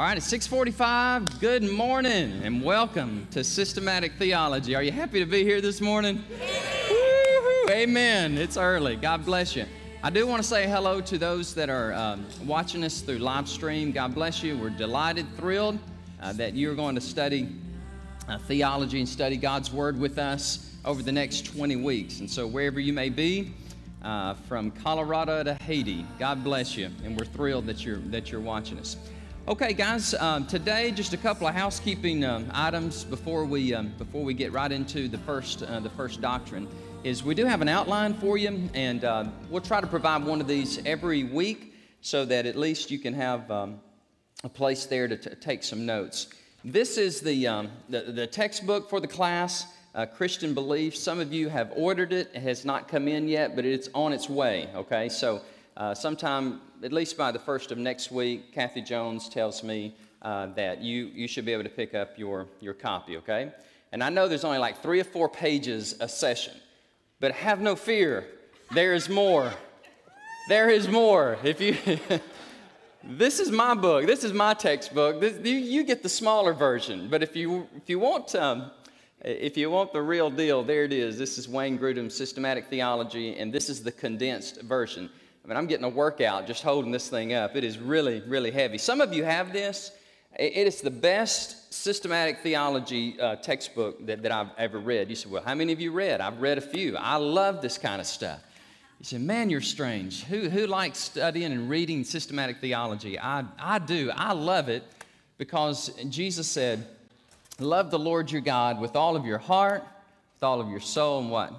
All right, it's 645. Good morning and welcome to Systematic Theology. Are you happy to be here this morning? Amen. It's early. God bless you. I do want to say hello to those that are um, watching us through live stream. God bless you. We're delighted, thrilled uh, that you're going to study uh, theology and study God's Word with us over the next 20 weeks. And so, wherever you may be, uh, from Colorado to Haiti, God bless you. And we're thrilled that you're, that you're watching us. Okay, guys. Um, today, just a couple of housekeeping um, items before we um, before we get right into the first uh, the first doctrine. Is we do have an outline for you, and uh, we'll try to provide one of these every week so that at least you can have um, a place there to t- take some notes. This is the, um, the, the textbook for the class. Uh, Christian Belief. Some of you have ordered it. It has not come in yet, but it's on its way. Okay, so uh, sometime, at least by the first of next week, Kathy Jones tells me uh, that you, you should be able to pick up your, your copy, okay? And I know there's only like three or four pages a session, but have no fear, there is more. There is more. If you. this is my book. This is my textbook. This, you, you, get the smaller version. But if you if you want um, if you want the real deal, there it is. This is Wayne Grudem's Systematic Theology, and this is the condensed version. I mean, I'm getting a workout just holding this thing up. It is really, really heavy. Some of you have this. It is the best systematic theology uh, textbook that, that I've ever read. You said, Well, how many of you read? I've read a few. I love this kind of stuff. You said, Man, you're strange. Who, who likes studying and reading systematic theology? I, I do. I love it because Jesus said, Love the Lord your God with all of your heart, with all of your soul, and what?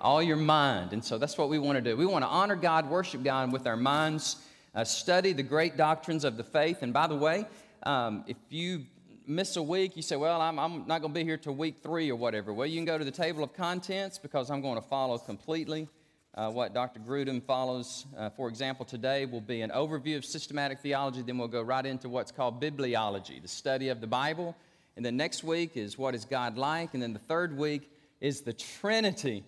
All your mind. And so that's what we want to do. We want to honor God, worship God with our minds, uh, study the great doctrines of the faith. And by the way, um, if you miss a week, you say, Well, I'm, I'm not going to be here till week three or whatever. Well, you can go to the table of contents because I'm going to follow completely uh, what Dr. Grudem follows. Uh, for example, today will be an overview of systematic theology, then we'll go right into what's called bibliology, the study of the Bible. And then next week is what is God like? And then the third week is the Trinity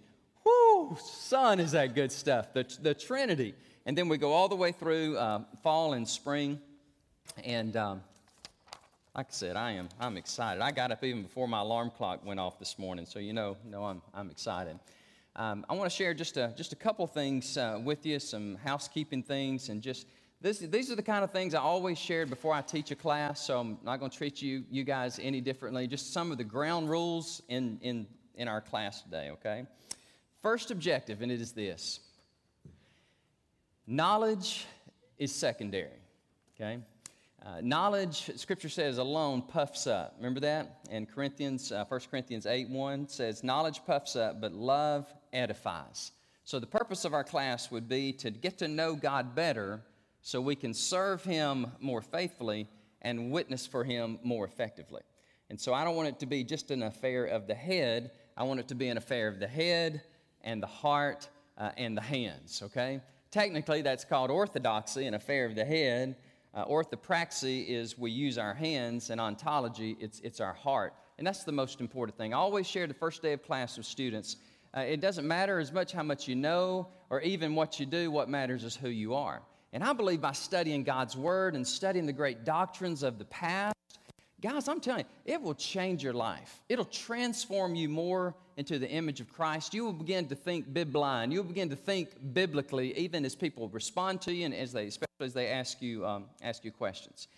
Whoo, son, is that good stuff. The, the Trinity. And then we go all the way through uh, fall and spring. And um, like I said, I am I'm excited. I got up even before my alarm clock went off this morning, so you know, know I'm, I'm excited. Um, I want to share just a, just a couple things uh, with you, some housekeeping things, and just this, these are the kind of things I always shared before I teach a class, so I'm not going to treat you, you guys any differently. Just some of the ground rules in, in, in our class today, okay? First objective, and it is this knowledge is secondary, okay? Uh, knowledge, Scripture says, alone puffs up. Remember that? And Corinthians, uh, 1 Corinthians 8 1 says, Knowledge puffs up, but love edifies. So the purpose of our class would be to get to know God better so we can serve Him more faithfully and witness for Him more effectively. And so I don't want it to be just an affair of the head, I want it to be an affair of the head, and the heart uh, and the hands, okay? Technically, that's called orthodoxy, an affair of the head. Uh, orthopraxy is we use our hands, and ontology, it's, it's our heart. And that's the most important thing. I always share the first day of class with students. Uh, it doesn't matter as much how much you know or even what you do, what matters is who you are. And I believe by studying God's Word and studying the great doctrines of the past, Guys, I'm telling you, it will change your life. It'll transform you more into the image of Christ. You will begin to think bibline. You'll begin to think biblically, even as people respond to you and as they, especially as they ask you, um, ask you questions.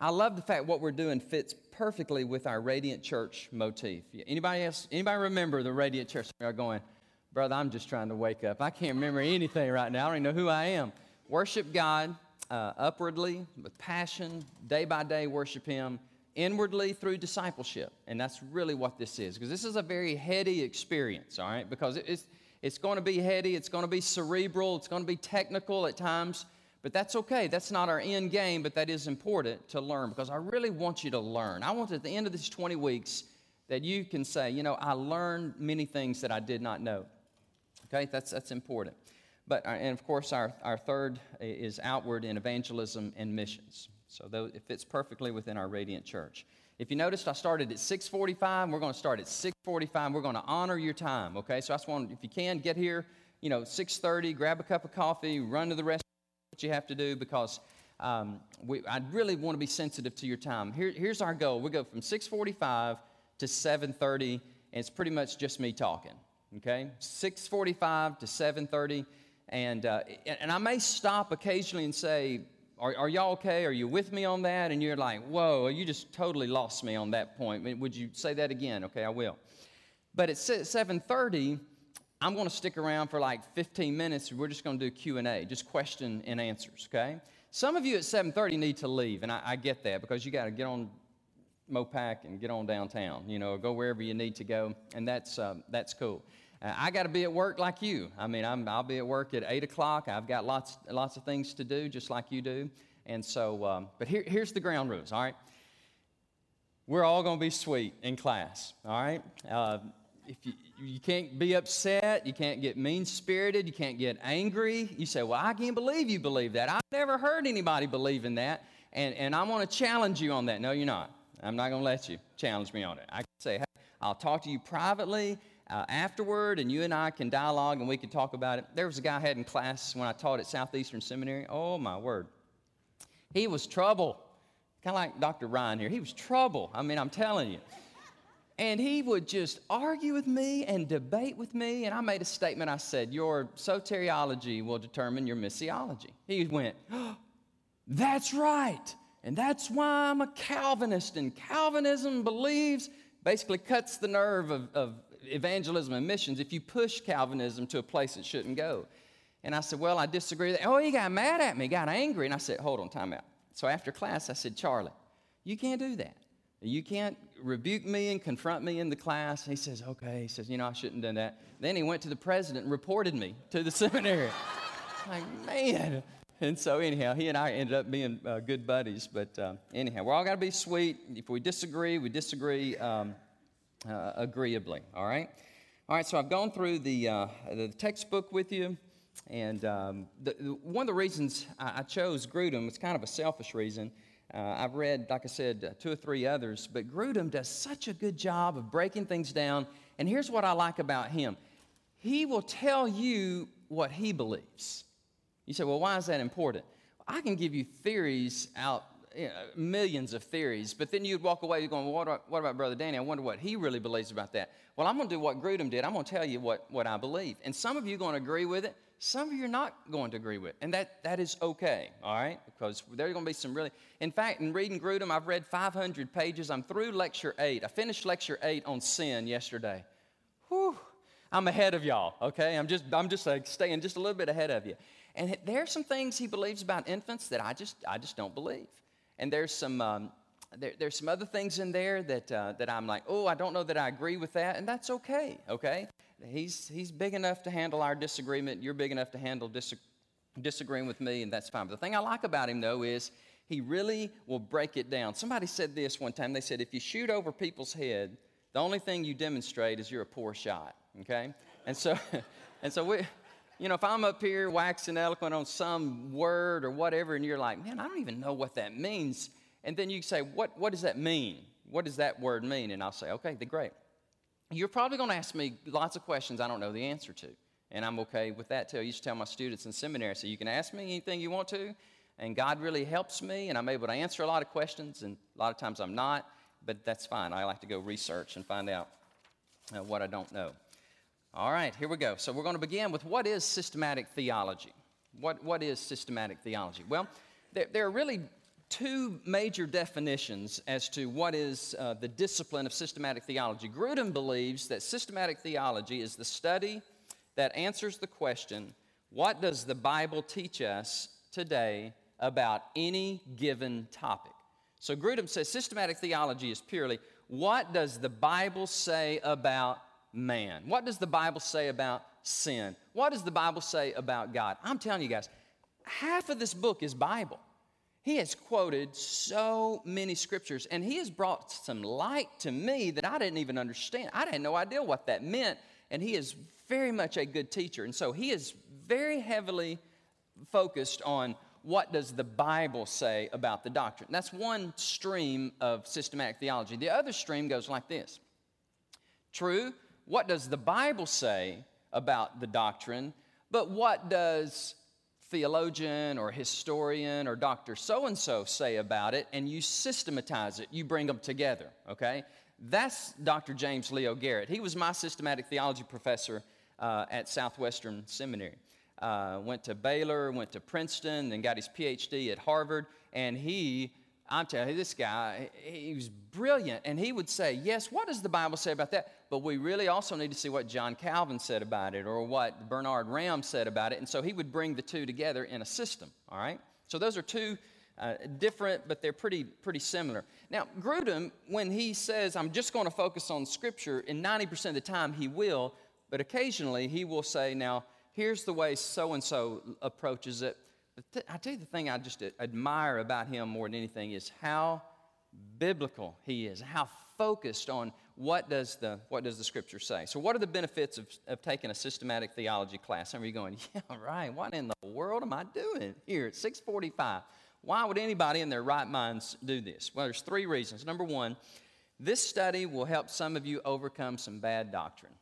I love the fact what we're doing fits perfectly with our Radiant Church motif. Anybody else? Anybody remember the Radiant Church? We Are going, brother? I'm just trying to wake up. I can't remember anything right now. I don't even know who I am. Worship God uh, upwardly with passion, day by day. Worship Him inwardly through discipleship. And that's really what this is, because this is a very heady experience, all right? Because it's, it's going to be heady, it's going to be cerebral, it's going to be technical at times, but that's okay. That's not our end game, but that is important to learn because I really want you to learn. I want at the end of these 20 weeks that you can say, you know, I learned many things that I did not know. Okay, that's, that's important. But, uh, and of course, our, our third is outward in evangelism and missions. So it fits perfectly within our Radiant Church. If you noticed, I started at 6:45. We're going to start at 6:45. We're going to honor your time. Okay, so I just want, if you can, get here. You know, 6:30. Grab a cup of coffee. Run to the rest. What you have to do because um, we, I really want to be sensitive to your time. Here, here's our goal. We go from 6:45 to 7:30, and it's pretty much just me talking. Okay, 6:45 to 7:30, and uh, and I may stop occasionally and say, are, are, y'all okay? Are you with me on that? And you're like, whoa, you just totally lost me on that point. Would you say that again? Okay, I will. But at 7:30, I'm going to stick around for like 15 minutes. We're just going to do Q&A, just question and answers, okay? Some of you at 7:30 need to leave, and I, I get that because you got to get on Mopac and get on downtown, you know, go wherever you need to go, and that's um, that's cool. Uh, I got to be at work like you. I mean, i will be at work at eight o'clock. I've got lots lots of things to do, just like you do, and so. Um, but here, here's the ground rules. All right, we're all going to be sweet in class. All right. Uh, if you, you can't be upset, you can't get mean spirited, you can't get angry. You say, Well, I can't believe you believe that. I've never heard anybody believe in that. And, and I want to challenge you on that. No, you're not. I'm not going to let you challenge me on it. I can say, Hey, I'll talk to you privately uh, afterward, and you and I can dialogue and we can talk about it. There was a guy I had in class when I taught at Southeastern Seminary. Oh, my word. He was trouble. Kind of like Dr. Ryan here. He was trouble. I mean, I'm telling you. And he would just argue with me and debate with me. And I made a statement. I said, Your soteriology will determine your missiology. He went, oh, That's right. And that's why I'm a Calvinist. And Calvinism believes, basically cuts the nerve of, of evangelism and missions if you push Calvinism to a place it shouldn't go. And I said, Well, I disagree. Oh, he got mad at me, got angry. And I said, Hold on, time out. So after class, I said, Charlie, you can't do that. You can't rebuke me and confront me in the class. He says, okay. He says, you know, I shouldn't have done that. Then he went to the president and reported me to the seminary. like, man. And so, anyhow, he and I ended up being uh, good buddies. But uh, anyhow, we're all got to be sweet. If we disagree, we disagree um, uh, agreeably. All right? All right, so I've gone through the, uh, the textbook with you. And um, the, the, one of the reasons I, I chose Grudem, it's kind of a selfish reason uh, I've read, like I said, uh, two or three others, but Grudem does such a good job of breaking things down. And here's what I like about him he will tell you what he believes. You say, well, why is that important? I can give you theories out, you know, millions of theories, but then you'd walk away you're going, well, what, about, what about Brother Danny? I wonder what he really believes about that. Well, I'm going to do what Grudem did. I'm going to tell you what, what I believe. And some of you are going to agree with it, some of you are not going to agree with. It. And that, that is okay, all right? Because there are going to be some really. In fact, in reading Grudem, I've read 500 pages. I'm through lecture eight. I finished lecture eight on sin yesterday. Whew. I'm ahead of y'all, okay? I'm just, I'm just like staying just a little bit ahead of you. And there are some things he believes about infants that I just, I just don't believe. And there's some, um, there, there's some other things in there that, uh, that I'm like, oh, I don't know that I agree with that, and that's okay, okay? He's, he's big enough to handle our disagreement. You're big enough to handle dis- disagreeing with me, and that's fine. But the thing I like about him, though, is he really will break it down. Somebody said this one time. They said, if you shoot over people's head, the only thing you demonstrate is you're a poor shot, okay? And so, and so we, you know, if I'm up here waxing eloquent on some word or whatever, and you're like, man, I don't even know what that means. And then you say, what, what does that mean? What does that word mean? And I'll say, okay, the great. You're probably going to ask me lots of questions I don't know the answer to. And I'm okay with that too. I used to tell my students in seminary, so you can ask me anything you want to, and God really helps me, and I'm able to answer a lot of questions, and a lot of times I'm not, but that's fine. I like to go research and find out uh, what I don't know. All right, here we go. So we're going to begin with what is systematic theology? What, what is systematic theology? Well, there, there are really two major definitions as to what is uh, the discipline of systematic theology. Grudem believes that systematic theology is the study that answers the question what does the Bible teach us today about any given topic? So Grudem says systematic theology is purely what does the Bible say about man? What does the Bible say about sin? What does the Bible say about God? I'm telling you guys, half of this book is Bible. He has quoted so many scriptures, and he has brought some light to me that I didn't even understand. I had no idea what that meant, and he is very much a good teacher. And so he is very heavily focused on what does the Bible say about the doctrine. That's one stream of systematic theology. The other stream goes like this True, what does the Bible say about the doctrine, but what does theologian or historian or Dr. So and so say about it, and you systematize it, you bring them together, okay? That's Dr. James Leo Garrett. He was my systematic theology professor uh, at Southwestern Seminary. Uh, went to Baylor, went to Princeton, then got his PhD at Harvard, and he I'm telling you, this guy, he was brilliant. And he would say, Yes, what does the Bible say about that? But we really also need to see what John Calvin said about it or what Bernard Ramm said about it. And so he would bring the two together in a system, all right? So those are two uh, different, but they're pretty, pretty similar. Now, Grudem, when he says, I'm just going to focus on Scripture, in 90% of the time he will, but occasionally he will say, Now, here's the way so and so approaches it I tell you the thing I just admire about him more than anything is how biblical he is, how focused on what does the, what does the scripture say. So, what are the benefits of, of taking a systematic theology class? Of you going, yeah, right, what in the world am I doing here at 645? Why would anybody in their right minds do this? Well, there's three reasons. Number one, this study will help some of you overcome some bad doctrine.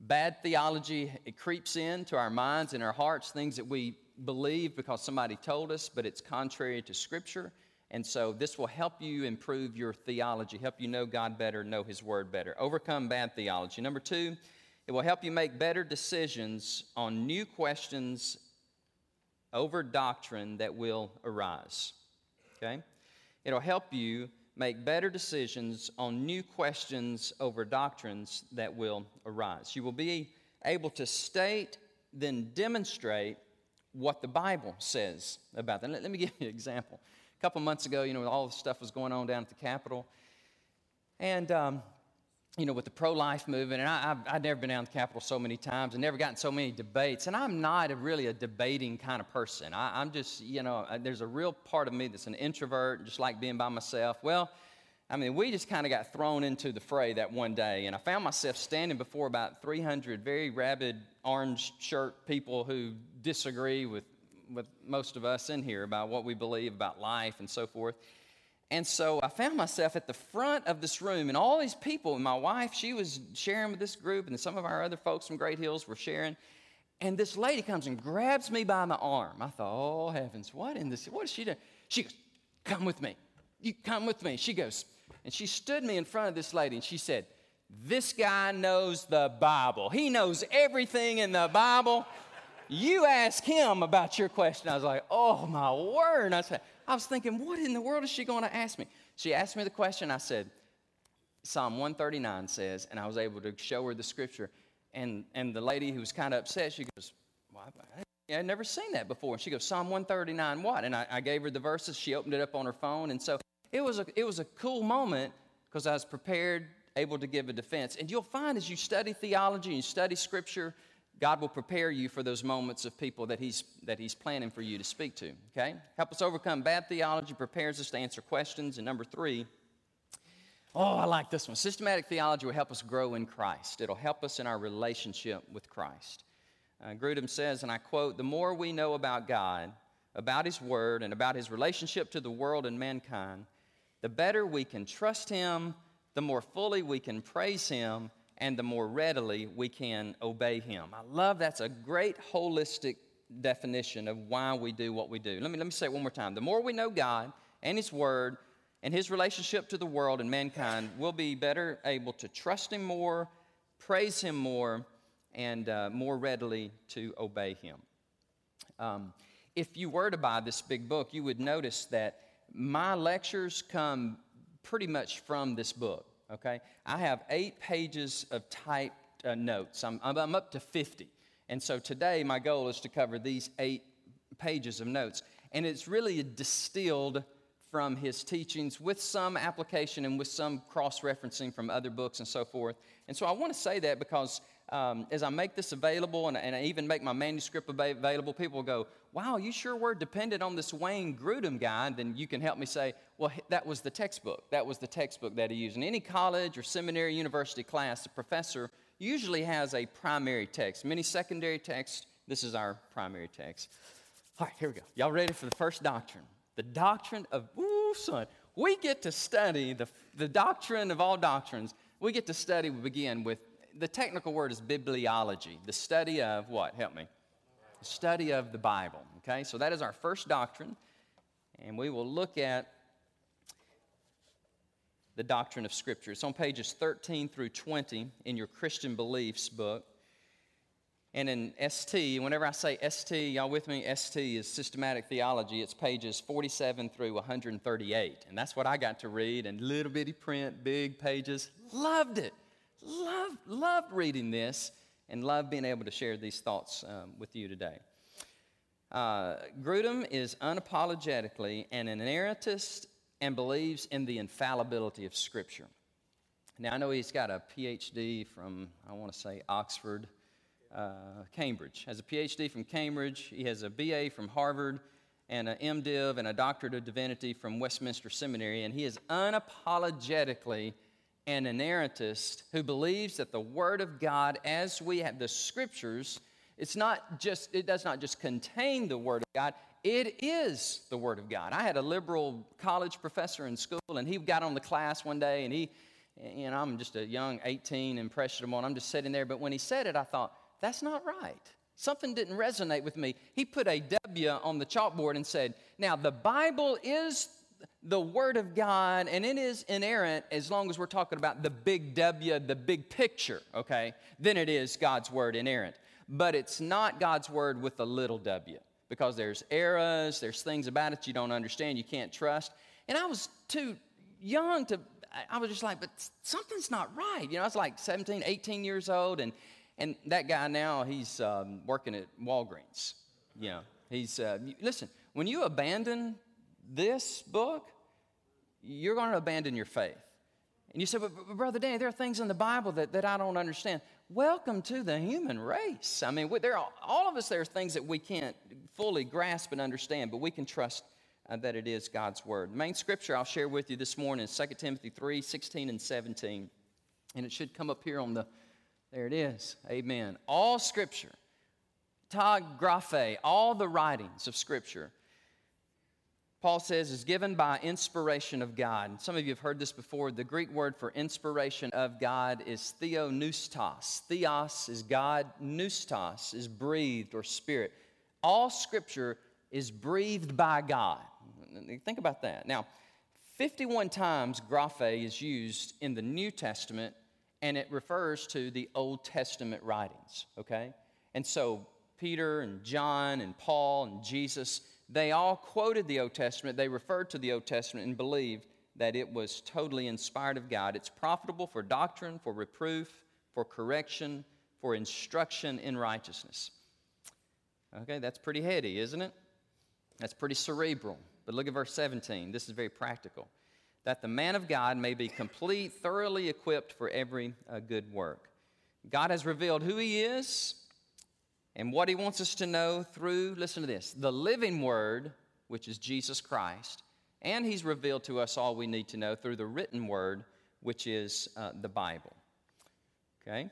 Bad theology, it creeps into our minds and our hearts, things that we believe because somebody told us, but it's contrary to Scripture. And so this will help you improve your theology, help you know God better, know His Word better. Overcome bad theology. Number two, it will help you make better decisions on new questions over doctrine that will arise. Okay? It'll help you make better decisions on new questions over doctrines that will arise. You will be able to state, then demonstrate what the Bible says about that. Let, let me give you an example. A couple months ago, you know, all the stuff was going on down at the Capitol. And, um, you know, with the pro life movement, and I, have I've never been down the Capitol so many times and never gotten so many debates. And I'm not a, really a debating kind of person. I, I'm just, you know, uh, there's a real part of me that's an introvert, just like being by myself. Well, I mean, we just kind of got thrown into the fray that one day, and I found myself standing before about 300 very rabid orange shirt people who disagree with, with most of us in here about what we believe about life and so forth. And so I found myself at the front of this room, and all these people, and my wife, she was sharing with this group, and some of our other folks from Great Hills were sharing. And this lady comes and grabs me by my arm. I thought, oh heavens, what in this? What is she doing? She goes, Come with me. You come with me. She goes, and she stood me in front of this lady, and she said, This guy knows the Bible. He knows everything in the Bible. You ask him about your question. I was like, Oh my word. I said, I was thinking, what in the world is she going to ask me? She asked me the question. I said, Psalm 139 says, and I was able to show her the scripture. And, and the lady who was kind of upset, she goes, well, I, I'd never seen that before. And she goes, Psalm 139, what? And I, I gave her the verses. She opened it up on her phone. And so it was a, it was a cool moment because I was prepared, able to give a defense. And you'll find as you study theology and you study scripture, God will prepare you for those moments of people that he's, that he's planning for you to speak to. Okay? Help us overcome bad theology, prepares us to answer questions. And number three, oh, I like this one. Systematic theology will help us grow in Christ, it'll help us in our relationship with Christ. Uh, Grudem says, and I quote, the more we know about God, about His Word, and about His relationship to the world and mankind, the better we can trust Him, the more fully we can praise Him, and the more readily we can obey him. I love that's a great holistic definition of why we do what we do. Let me, let me say it one more time. The more we know God and His Word and His relationship to the world and mankind, we'll be better able to trust Him more, praise Him more, and uh, more readily to obey Him. Um, if you were to buy this big book, you would notice that my lectures come pretty much from this book okay? I have eight pages of typed uh, notes. I'm, I'm up to 50. And so today, my goal is to cover these eight pages of notes. And it's really distilled from his teachings with some application and with some cross referencing from other books and so forth. And so I want to say that because um, as I make this available and, and, I even make my manuscript available, people go, Wow, you sure were dependent on this Wayne Grudem guy. And then you can help me say, Well, that was the textbook. That was the textbook that he used. In any college or seminary, university class, the professor usually has a primary text. Many secondary texts, this is our primary text. All right, here we go. Y'all ready for the first doctrine? The doctrine of, ooh, son, we get to study the, the doctrine of all doctrines. We get to study, we begin with the technical word is bibliology, the study of what? Help me. study of the Bible. Okay, so that is our first doctrine, and we will look at the doctrine of Scripture. It's on pages 13 through 20 in your Christian Beliefs book. And in ST, whenever I say ST, y'all with me? ST is systematic theology. It's pages 47 through 138. And that's what I got to read in little bitty print, big pages. Loved it. Loved, loved reading this and loved being able to share these thoughts um, with you today. Uh, Grudem is unapologetically an inerrantist and believes in the infallibility of Scripture. Now, I know he's got a PhD from, I want to say, Oxford uh, Cambridge. Has a PhD from Cambridge. He has a BA from Harvard and an MDiv and a doctorate of divinity from Westminster Seminary. And he is unapologetically an inerrantist who believes that the Word of God, as we have the Scriptures, it's not just, it does not just contain the Word of God, it is the Word of God. I had a liberal college professor in school, and he got on the class one day, and he, you know, I'm just a young 18, impressionable, and I'm just sitting there. But when he said it, I thought, that's not right. Something didn't resonate with me. He put a W on the chalkboard and said, Now, the Bible is the Word of God, and it is inerrant as long as we're talking about the big W, the big picture, okay? Then it is God's Word inerrant. But it's not God's Word with a little w, because there's errors, there's things about it you don't understand, you can't trust. And I was too young to, I was just like, but something's not right. You know, I was like 17, 18 years old, and and that guy now, he's um, working at Walgreens. You know, he's, uh, listen, when you abandon this book, you're going to abandon your faith. And you say, but, but, Brother Danny, there are things in the Bible that, that I don't understand. Welcome to the human race. I mean, there are, all of us, there are things that we can't fully grasp and understand, but we can trust uh, that it is God's Word. The main scripture I'll share with you this morning is 2 Timothy 3 16 and 17. And it should come up here on the there it is. Amen. All scripture, ta graphe, all the writings of scripture, Paul says, is given by inspiration of God. Some of you have heard this before. The Greek word for inspiration of God is theopneustos. Theos is God, pneustos is breathed or spirit. All scripture is breathed by God. Think about that. Now, 51 times graphe is used in the New Testament and it refers to the Old Testament writings, okay? And so Peter and John and Paul and Jesus, they all quoted the Old Testament. They referred to the Old Testament and believed that it was totally inspired of God. It's profitable for doctrine, for reproof, for correction, for instruction in righteousness. Okay, that's pretty heady, isn't it? That's pretty cerebral. But look at verse 17. This is very practical that the man of God may be complete, thoroughly equipped for every uh, good work. God has revealed who He is and what He wants us to know through, listen to this, the living Word, which is Jesus Christ, and He's revealed to us all we need to know through the written Word, which is uh, the Bible. Okay?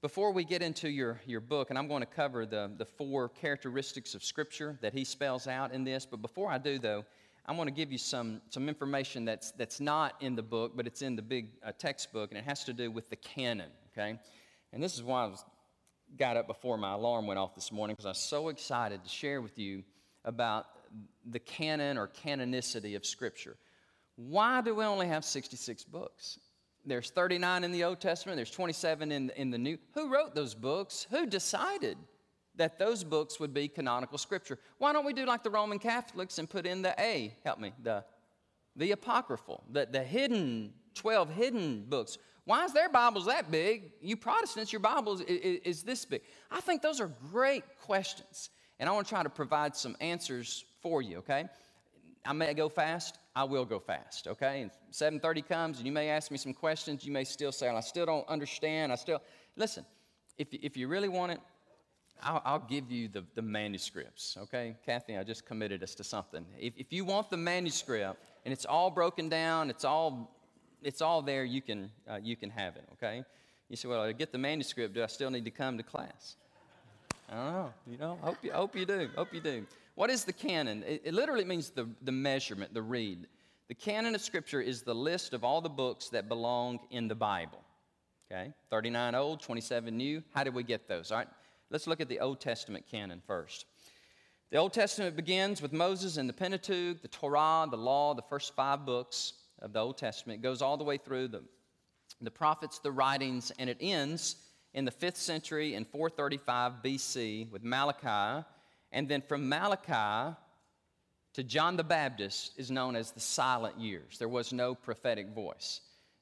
Before we get into your, your book, and I'm going to cover the, the four characteristics of Scripture that he spells out in this, but before I do, though, I'm going to give you some, some information that's, that's not in the book, but it's in the big uh, textbook, and it has to do with the canon, okay? And this is why I was, got up before my alarm went off this morning, because I was so excited to share with you about the canon or canonicity of Scripture. Why do we only have 66 books? There's 39 in the Old Testament, there's 27 in, in the New. Who wrote those books? Who decided? that those books would be canonical scripture. Why don't we do like the Roman Catholics and put in the A, help me, the, the apocryphal, the, the hidden, 12 hidden books? Why is their Bibles that big? You Protestants, your Bible is, is, is this big. I think those are great questions, and I want to try to provide some answers for you, okay? I may go fast, I will go fast, okay? And 7:30 comes and you may ask me some questions, you may still say, I still don't understand. I still listen, if, if you really want it, I'll, I'll, give you the, the manuscripts, okay? Kathy, I just committed us to something. If, if you want the manuscript and it's all broken down, it's all, it's all there, you can, uh, you can have it, okay? You say, well, I get the manuscript, do I still need to come to class? I don't know, you know, hope you, hope you do, hope you do. What is the canon? It, it literally means the, the measurement, the reed. The canon of Scripture is the list of all the books that belong in the Bible. Okay? 39 old, 27 new. How did we get those? All right? Let's look at the Old Testament canon first. The Old Testament begins with Moses and the Pentateuch, the Torah, the law, the first five books of the Old Testament. It goes all the way through the, the prophets, the writings, and it ends in the 5th century in 435 BC with Malachi. And then from Malachi to John the Baptist is known as the silent years. There was no prophetic voice.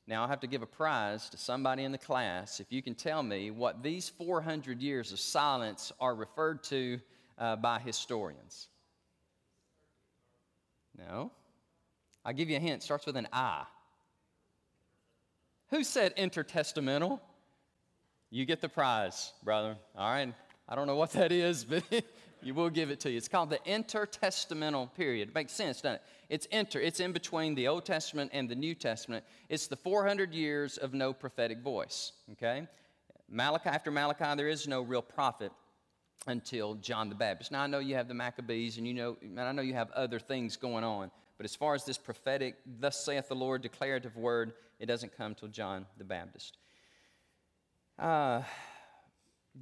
Now, I'll have to give a prize to somebody in the class if you can tell me what these 400 years of silence are referred to uh, by historians. No. I'll give you a hint. It starts with an I. Who said intertestamental? You get the prize, brother. All right. I don't know what that is, but you will give it to you. It's called the intertestamental period. It makes sense, doesn't it? It's inter, it's in between the Old Testament and the New Testament. It's the 400 years of no prophetic voice, okay? Malachi, after Malachi, there is no real prophet until John the Baptist. Now, I know you have the Maccabees, and you know, and I know you have other things going on, but as far as this prophetic, thus saith the Lord, declarative word, it doesn't come till John the Baptist. Uh,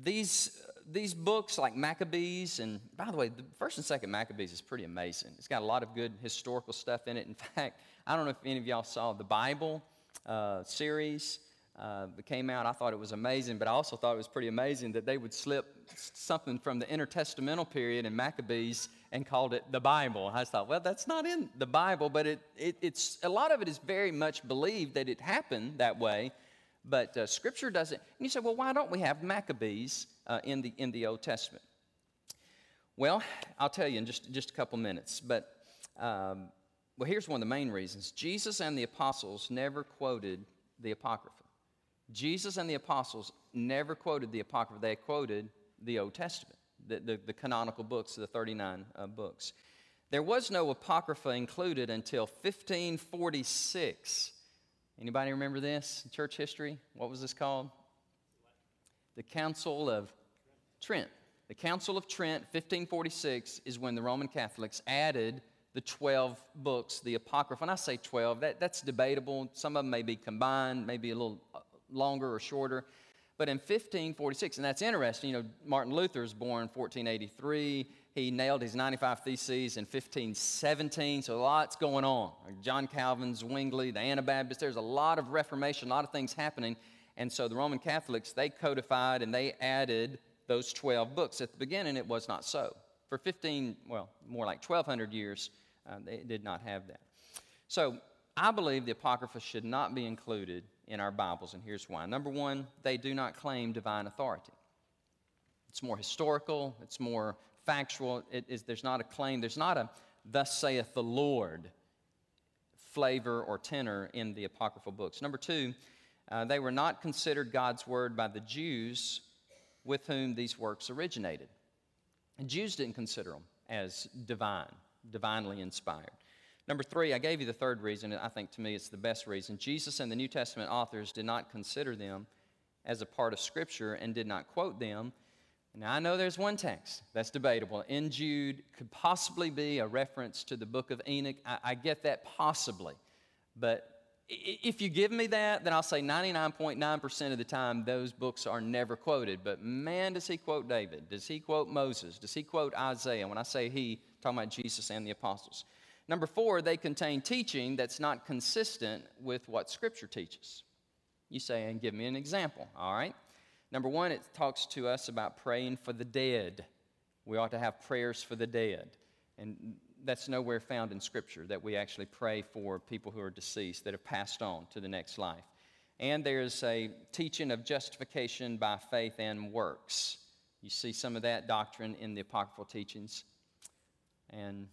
these, these books like Maccabees, and by the way, the first and second Maccabees is pretty amazing. It's got a lot of good historical stuff in it. In fact, I don't know if any of y'all saw the Bible uh, series uh, that came out. I thought it was amazing, but I also thought it was pretty amazing that they would slip something from the intertestamental period in Maccabees and called it the Bible. I thought, well, that's not in the Bible, but it, it, it's a lot of it is very much believed that it happened that way, but uh, Scripture doesn't. And you say, well, why don't we have Maccabees uh, in, the, in the Old Testament? Well, I'll tell you in just, just a couple minutes, but um, well, here's one of the main reasons Jesus and the apostles never quoted the Apocrypha. Jesus and the apostles never quoted the Apocrypha, they quoted the Old Testament, the, the, the canonical books, the 39 uh, books. There was no Apocrypha included until 1546. Anybody remember this church history? What was this called? The Council of Trent. The Council of Trent, 1546, is when the Roman Catholics added the 12 books, the Apocrypha. And I say 12, that, that's debatable. Some of them may be combined, maybe a little uh, longer or shorter. But in 1546, and that's interesting, you know, Martin Luther was born 1483. He nailed his 95 Theses in 1517, so a lots going on. John Calvin's Zwingli, the Anabaptists, there's a lot of Reformation, a lot of things happening. And so the Roman Catholics, they codified and they added those 12 books. At the beginning, it was not so. For 15, well, more like 1,200 years, uh, they did not have that. So I believe the Apocrypha should not be included in our Bibles, and here's why. Number one, they do not claim divine authority. It's more historical, it's more factual. It is, there's not a claim, there's not a thus saith the Lord flavor or tenor in the apocryphal books. Number two, uh, they were not considered God's word by the Jews with whom these works originated. And Jews didn't consider them as divine, divinely inspired. Number three, I gave you the third reason, and I think to me it's the best reason. Jesus and the New Testament authors did not consider them as a part of Scripture and did not quote them. Now, I know there's one text that's debatable. In Jude could possibly be a reference to the book of Enoch. I, I get that possibly. But if you give me that, then I'll say 99.9% of the time those books are never quoted. But man, does he quote David? Does he quote Moses? Does he quote Isaiah? When I say he, I'm talking about Jesus and the apostles. Number four, they contain teaching that's not consistent with what Scripture teaches. You say, and give me an example, all right? Number one, it talks to us about praying for the dead. We ought to have prayers for the dead. And that's nowhere found in Scripture that we actually pray for people who are deceased, that have passed on to the next life. And there's a teaching of justification by faith and works. You see some of that doctrine in the apocryphal teachings. And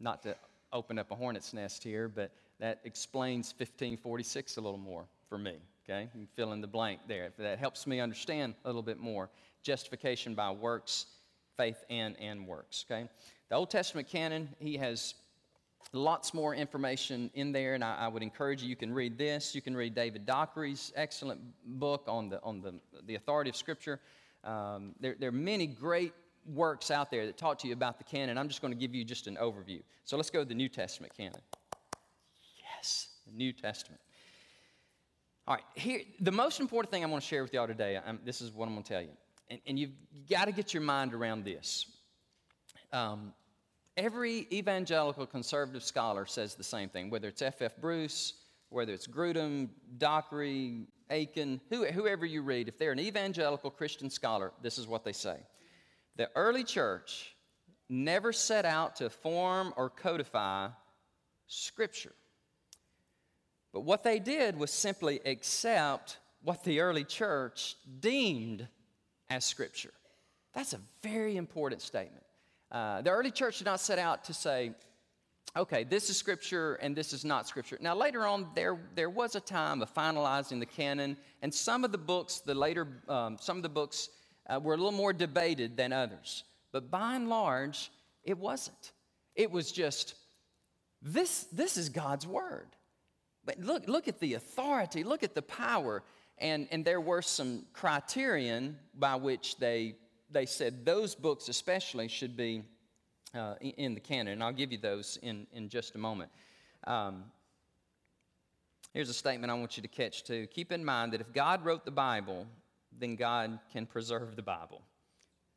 not to open up a hornet's nest here, but that explains 1546 a little more for me. Okay, you fill in the blank there. If that helps me understand a little bit more, justification by works, faith and and works. Okay, the Old Testament canon he has lots more information in there, and I, I, would encourage you. You can read this. You can read David Dockery's excellent book on the on the the authority of Scripture. Um, there, there are many great works out there that talk to you about the canon. I'm just going to give you just an overview. So let's go to the New Testament canon. Yes, the New Testament. All right, here, the most important thing I want to share with y'all today, I'm, this is what I'm going to tell you. and, and you've got to get your mind around this. Um, every evangelical conservative scholar says the same thing, whether it's F.F. Bruce, whether it's Grudem, Dockery, Akin, who, whoever you read, if they're an evangelical Christian scholar, this is what they say. The early church never set out to form or codify Scripture. But what they did was simply accept what the early church deemed as Scripture. That's a very important statement. Uh, the early church did not set out to say, okay, this is Scripture and this is not Scripture. Now, later on, there, there was a time of finalizing the canon, and some of the books, the later, um, some of the books uh, were a little more debated than others. But by and large, it wasn't. It was just, this, this is God's Word. But look, look at the authority, look at the power. And, and there were some criterion by which they, they said those books, especially, should be uh, in the canon. And I'll give you those in, in just a moment. Um, here's a statement I want you to catch too. Keep in mind that if God wrote the Bible, then God can preserve the Bible.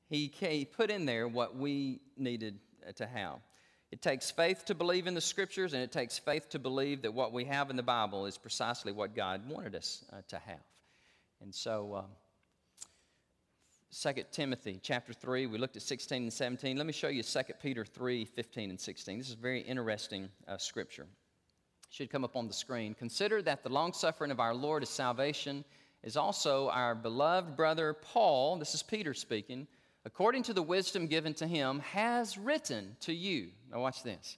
He, he put in there what we needed to have. It takes faith to believe in the scriptures, and it takes faith to believe that what we have in the Bible is precisely what God wanted us uh, to have. And so, um, 2 Timothy chapter 3, we looked at 16 and 17. Let me show you 2 Peter 3 15 and 16. This is a very interesting uh, scripture. It should come up on the screen. Consider that the long suffering of our Lord is salvation, is also our beloved brother Paul, this is Peter speaking according to the wisdom given to him, has written to you. Now, watch this.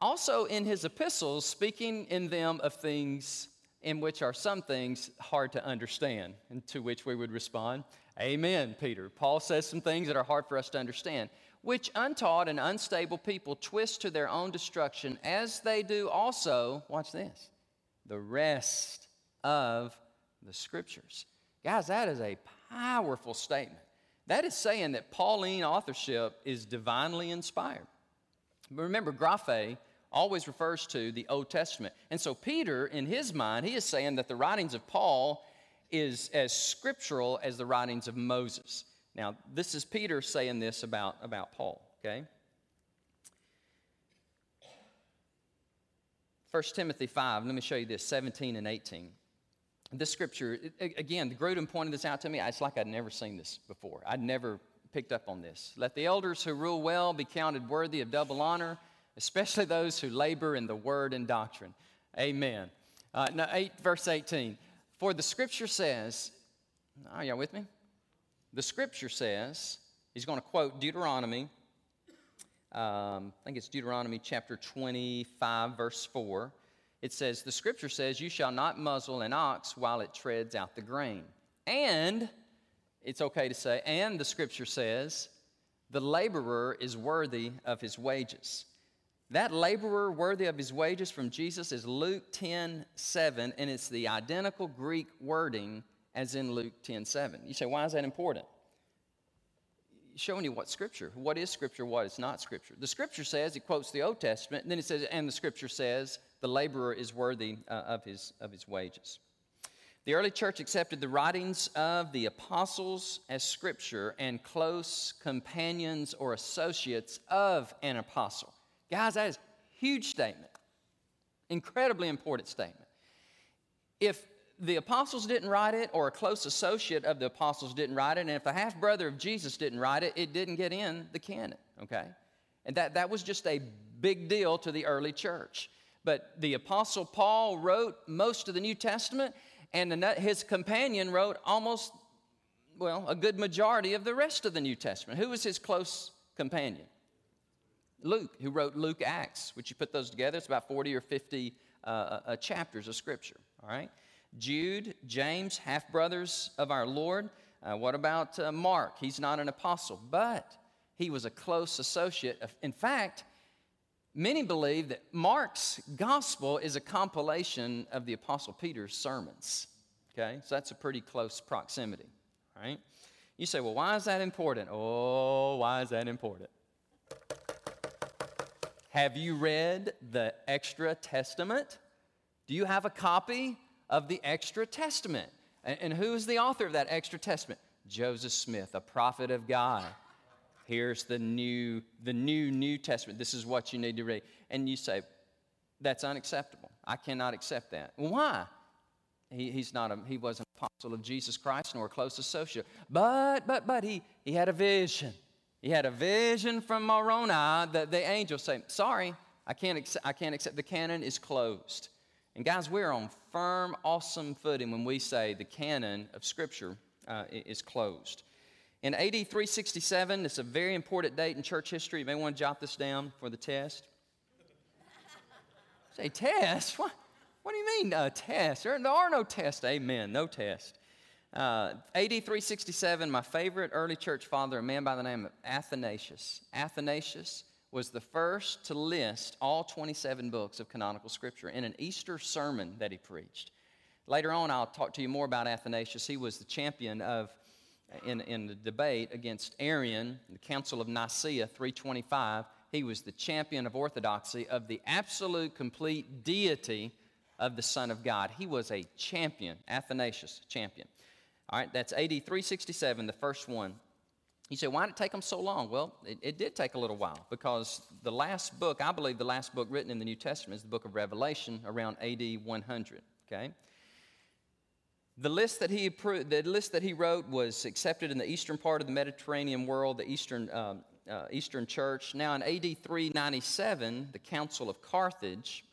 Also, in his epistles, speaking in them of things in which are some things hard to understand, and to which we would respond, Amen, Peter. Paul says some things that are hard for us to understand, which untaught and unstable people twist to their own destruction, as they do also, watch this, the rest of the scriptures. Guys, that is a powerful statement. That is saying that Pauline authorship is divinely inspired. Remember, graphe always refers to the Old Testament. And so Peter, in his mind, he is saying that the writings of Paul is as scriptural as the writings of Moses. Now, this is Peter saying this about, about Paul, okay? 1 Timothy 5, let me show you this 17 and 18 this scripture, again, the Grudem pointed this out to me. It's like I'd never seen this before. I'd never picked up on this. Let the elders who rule well be counted worthy of double honor, especially those who labor in the word and doctrine. Amen. Uh, now, 8, verse 18. For the scripture says, are y'all with me? The scripture says, he's going to quote Deuteronomy, um, I think it's Deuteronomy chapter 25, verse 4 it says, The scripture says, You shall not muzzle an ox while it treads out the grain. And, it's okay to say, and the scripture says, The laborer is worthy of his wages. That laborer worthy of his wages from Jesus is Luke 10 7, and it's the identical Greek wording as in Luke 10 7. You say, why is that important? Showing you what Scripture, what is Scripture, what is not Scripture. The Scripture says, it quotes the Old Testament, and then it says, and the Scripture says, the laborer is worthy uh, of, his, of his wages. The early church accepted the writings of the apostles as scripture and close companions or associates of an apostle. Guys, that is a huge statement. Incredibly important statement. If the apostles didn't write it, or a close associate of the apostles didn't write it, and if a half brother of Jesus didn't write it, it didn't get in the canon, okay? And that, that was just a big deal to the early church. But the Apostle Paul wrote most of the New Testament, and his companion wrote almost, well, a good majority of the rest of the New Testament. Who was his close companion? Luke, who wrote Luke Acts, which you put those together, it's about 40 or 50 uh, uh, uh, chapters of Scripture, all right? Jude, James, half brothers of our Lord. Uh, what about uh, Mark? He's not an apostle, but he was a close associate. Of, in fact, Many believe that Mark's gospel is a compilation of the Apostle Peter's sermons. Okay, so that's a pretty close proximity, right? You say, well, why is that important? Oh, why is that important? Have you read the Extra Testament? Do you have a copy of the Extra Testament? And, who is the author of that extra testament? Joseph Smith, a prophet of God. Here's the new, the new New Testament. This is what you need to read. And you say, that's unacceptable. I cannot accept that. Why? He, he's not a, he wasn't an apostle of Jesus Christ nor a close associate. But, but, but he, he had a vision. He had a vision from Moroni that the angel say, sorry, I can't, accept, I can't accept. The canon is closed. And guys, we're on firm, awesome footing when we say the canon of Scripture uh, is closed. In AD 367, it's a very important date in church history. You may want to jot this down for the test. Say, test? What, what do you mean, uh, test? There, there are no tests. Amen. No test. Uh, AD 367, my favorite early church father, a man by the name of Athanasius. Athanasius was the first to list all 27 books of canonical scripture in an Easter sermon that he preached. Later on, I'll talk to you more about Athanasius. He was the champion of, in, in the debate against Arian, the Council of Nicaea 325. He was the champion of orthodoxy of the absolute, complete deity of the Son of God. He was a champion, Athanasius, champion. All right, that's AD 367, the first one. You say, why did it take them so long? Well, it, it, did take a little while because the last book, I believe the last book written in the New Testament is the book of Revelation around AD 100. Okay? The list that he the list that he wrote was accepted in the eastern part of the Mediterranean world, the eastern um, uh, Eastern Church. Now, in AD 397, the Council of Carthage,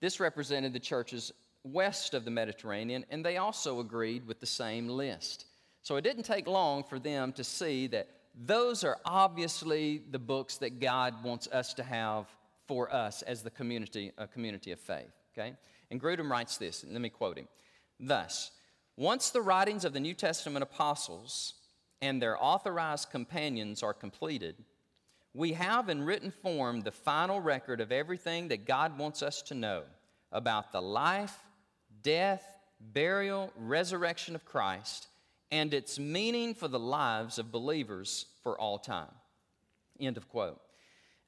this represented the churches west of the Mediterranean, and they also agreed with the same list. So it didn't take long for them to see that those are obviously the books that God wants us to have for us as the community, a community of faith. Okay? And Grudem writes this, and let me quote him. Thus, once the writings of the New Testament apostles and their authorized companions are completed, we have in written form the final record of everything that God wants us to know about the life, death, burial, resurrection of Christ, and its meaning for the lives of believers for all time. End of quote.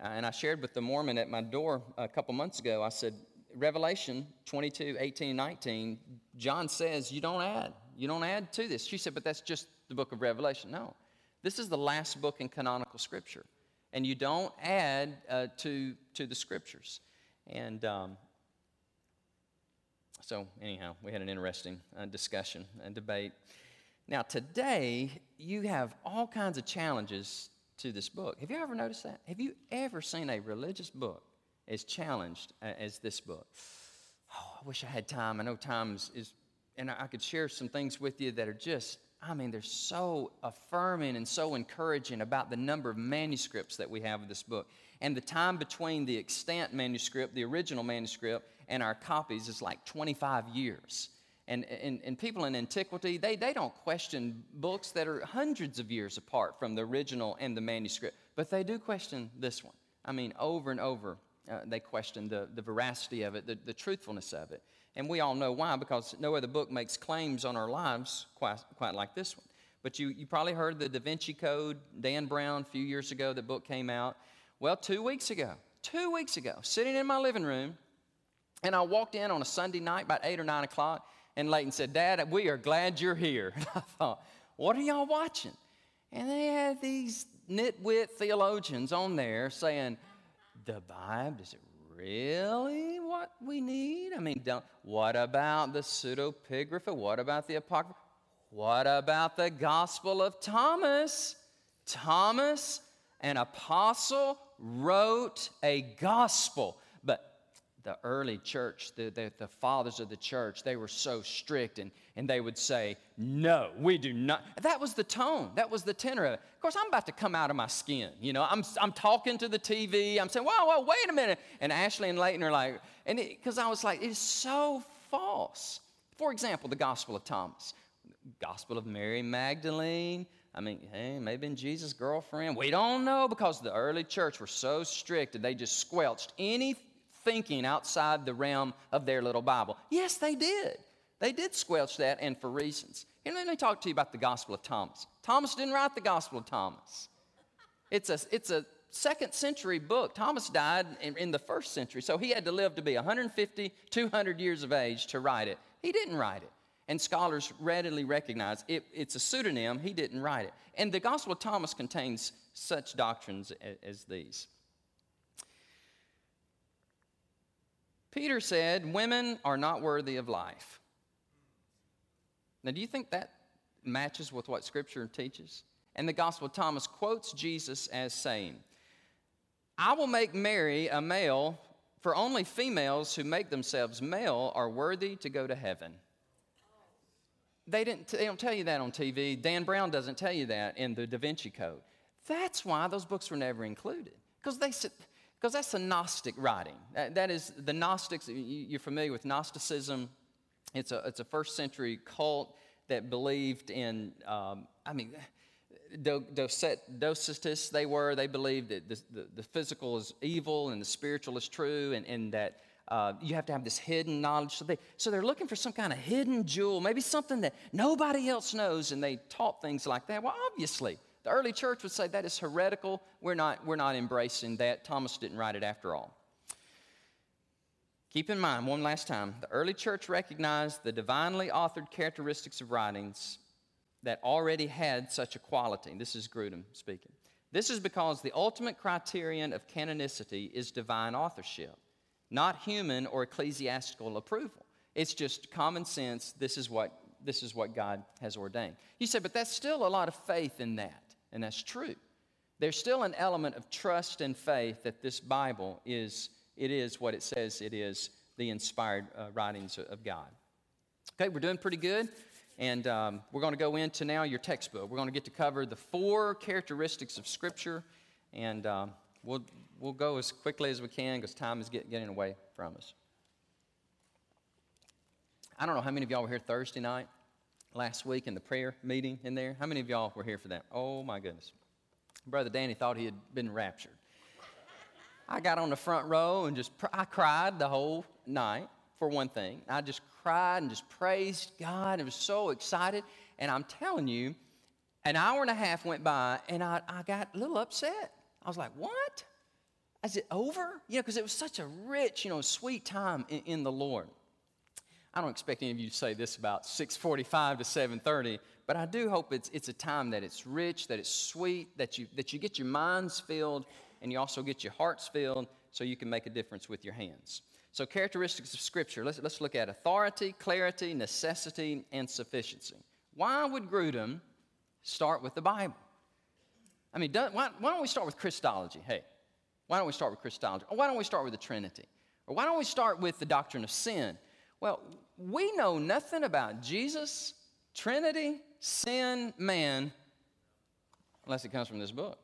Uh, and I shared with the Mormon at my door a couple months ago, I said, Revelation 22, 18, 19, John says you don't add. You don't add to this. She said, but that's just the book of Revelation. No, this is the last book in canonical scripture, and you don't add uh, to to the scriptures. And um, so, anyhow, we had an interesting uh, discussion and debate. Now, today you have all kinds of challenges to this book. Have you ever noticed that? Have you ever seen a religious book as challenged uh, as this book? Oh, I wish I had time. I know time is, and I could share some things with you that are just I mean, they're so affirming and so encouraging about the number of manuscripts that we have of this book. And the time between the extant manuscript, the original manuscript, and our copies is like 25 years. And, and, and people in antiquity, they, they don't question books that are hundreds of years apart from the original and the manuscript, but they do question this one. I mean, over and over, uh, they question the, the veracity of it, the, the truthfulness of it. And we all know why, because no other book makes claims on our lives quite, quite like this one. But you, you probably heard the Da Vinci Code, Dan Brown, a few years ago, the book came out. Well, two weeks ago, two weeks ago, sitting in my living room, and I walked in on a Sunday night about 8 or 9 o'clock, and Leighton said, Dad, we are glad you're here. And I thought, what are y'all watching? And they had these nitwit theologians on there saying, the Bible, Is it really what we need? I mean, don't, what about the pseudepigrapha? What about the apocrypha? What about the Gospel of Thomas? Thomas, an apostle, wrote a gospel. The early church, the, the, the, fathers of the church, they were so strict and, and they would say, No, we do not. That was the tone, that was the tenor of it. Of course, I'm about to come out of my skin. You know, I'm, I'm talking to the TV, I'm saying, Whoa, whoa, wait a minute. And Ashley and Leighton are like, and because I was like, It's so false. For example, the Gospel of Thomas, Gospel of Mary Magdalene. I mean, hey, maybe Jesus' girlfriend. We don't know because the early church were so strict and they just squelched any thinking outside the realm of their little Bible. Yes, they did. They did squelch that, and for reasons. And let me talk to you about the Gospel of Thomas. Thomas didn't write the Gospel of Thomas. It's a, it's a second century book. Thomas died in, in the first century, so he had to live to be 150, 200 years of age to write it. He didn't write it. And scholars readily recognize it, it's a pseudonym, he didn't write it. And the Gospel of Thomas contains such doctrines as, as these. Peter said, Women are not worthy of life. Now, do you think that matches with what Scripture teaches? And the Gospel of Thomas quotes Jesus as saying, I will make Mary a male, for only females who make themselves male are worthy to go to heaven. They, didn't, they don't tell you that on TV. Dan Brown doesn't tell you that in the Da Vinci Code. That's why those books were never included. Because they because that's a Gnostic writing. that is the Gnostics. You're familiar with Gnosticism. It's a, it's a first century cult that believed in, um, I mean, Docetists they were. They believed that the, the, the, physical is evil and the spiritual is true, and, and that uh, you have to have this hidden knowledge. So, they, so they're looking for some kind of hidden jewel, maybe something that nobody else knows, and they taught things like that. Well, obviously, the early church would say that is heretical. We're not, we're not embracing that. Thomas didn't write it after all. Keep in mind, one last time, the early church recognized the divinely authored characteristics of writings that already had such a quality. This is Grudem speaking. This is because the ultimate criterion of canonicity is divine authorship, not human or ecclesiastical approval. It's just common sense. This is what, this is what God has ordained. You say, but that's still a lot of faith in that, and that's true. There's still an element of trust and faith that this Bible is, it is what it says it is, the inspired uh, writings of God. Okay, we're doing pretty good. And um, we're going to go into now your textbook. We're going to get to cover the four characteristics of Scripture, and um, we'll, we'll go as quickly as we can because time is get, getting away from us. I don't know how many of y'all were here Thursday night last week in the prayer meeting in there. How many of y'all were here for that? Oh my goodness. Brother Danny thought he had been raptured. I got on the front row and just I cried the whole night for one thing. I just cried and just praised God. I was so excited. And I'm telling you, an hour and a half went by and I, I got a little upset. I was like, what? Is it over? You know, because it was such a rich, you know, sweet time in, in, the Lord. I don't expect any of you to say this about 645 to 730, but I do hope it's, it's a time that it's rich, that it's sweet, that you, that you get your minds filled, and you also get your hearts filled so you can make a difference with your hands. So, characteristics of Scripture. Let's, let's look at authority, clarity, necessity, and sufficiency. Why would Grudem start with the Bible? I mean, why, why don't we start with Christology? Hey, why don't we start with Christology? Or why don't we start with the Trinity? Or why don't we start with the doctrine of sin? Well, we know nothing about Jesus, Trinity, sin, man, unless it comes from this book.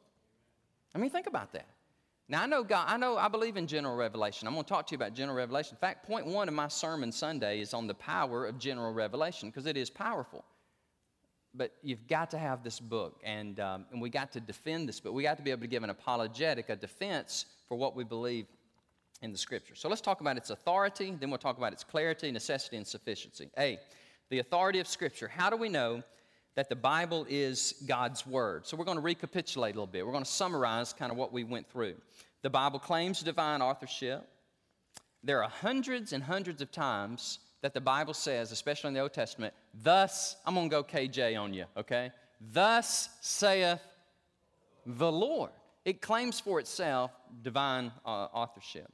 I mean, think about that. Now I know God, I know I believe in general revelation. I'm going to talk to you about general revelation. In fact, point one of my sermon Sunday is on the power of general revelation because it is powerful. But you've got to have this book, and, um, and we got to defend this But We got to be able to give an apologetic, a defense for what we believe in the scripture. So let's talk about its authority, then we'll talk about its clarity, necessity, and sufficiency. A, the authority of scripture. How do we know that the Bible is God's Word. So we're going to recapitulate a little bit. We're going to summarize kind of what we went through. The Bible claims divine authorship. There are hundreds and hundreds of times that the Bible says, especially in the Old Testament, thus, I'm going to go KJ on you, okay? Thus saith the Lord. It claims for itself divine uh, authorship.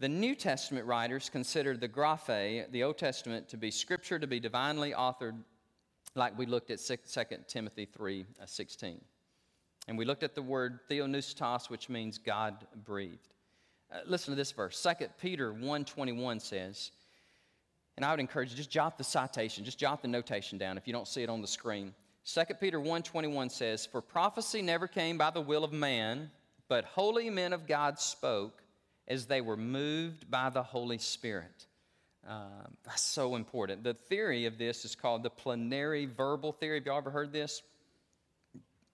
The New Testament writers considered the Graphe, the Old Testament, to be scripture, to be divinely authored like we looked at 2 Timothy 3 uh, 16. And we looked at the word theopneustos, which means God breathed. Uh, listen to this verse. 2 Peter 1.21 says, and I would encourage you, just jot the citation, just jot the notation down if you don't see it on the screen. 2 Peter 1.21 says, For prophecy never came by the will of man, but holy men of God spoke as they were moved by the Holy Spirit. Um, that's so important. The theory of this is called the plenary verbal theory. Have y'all ever heard this?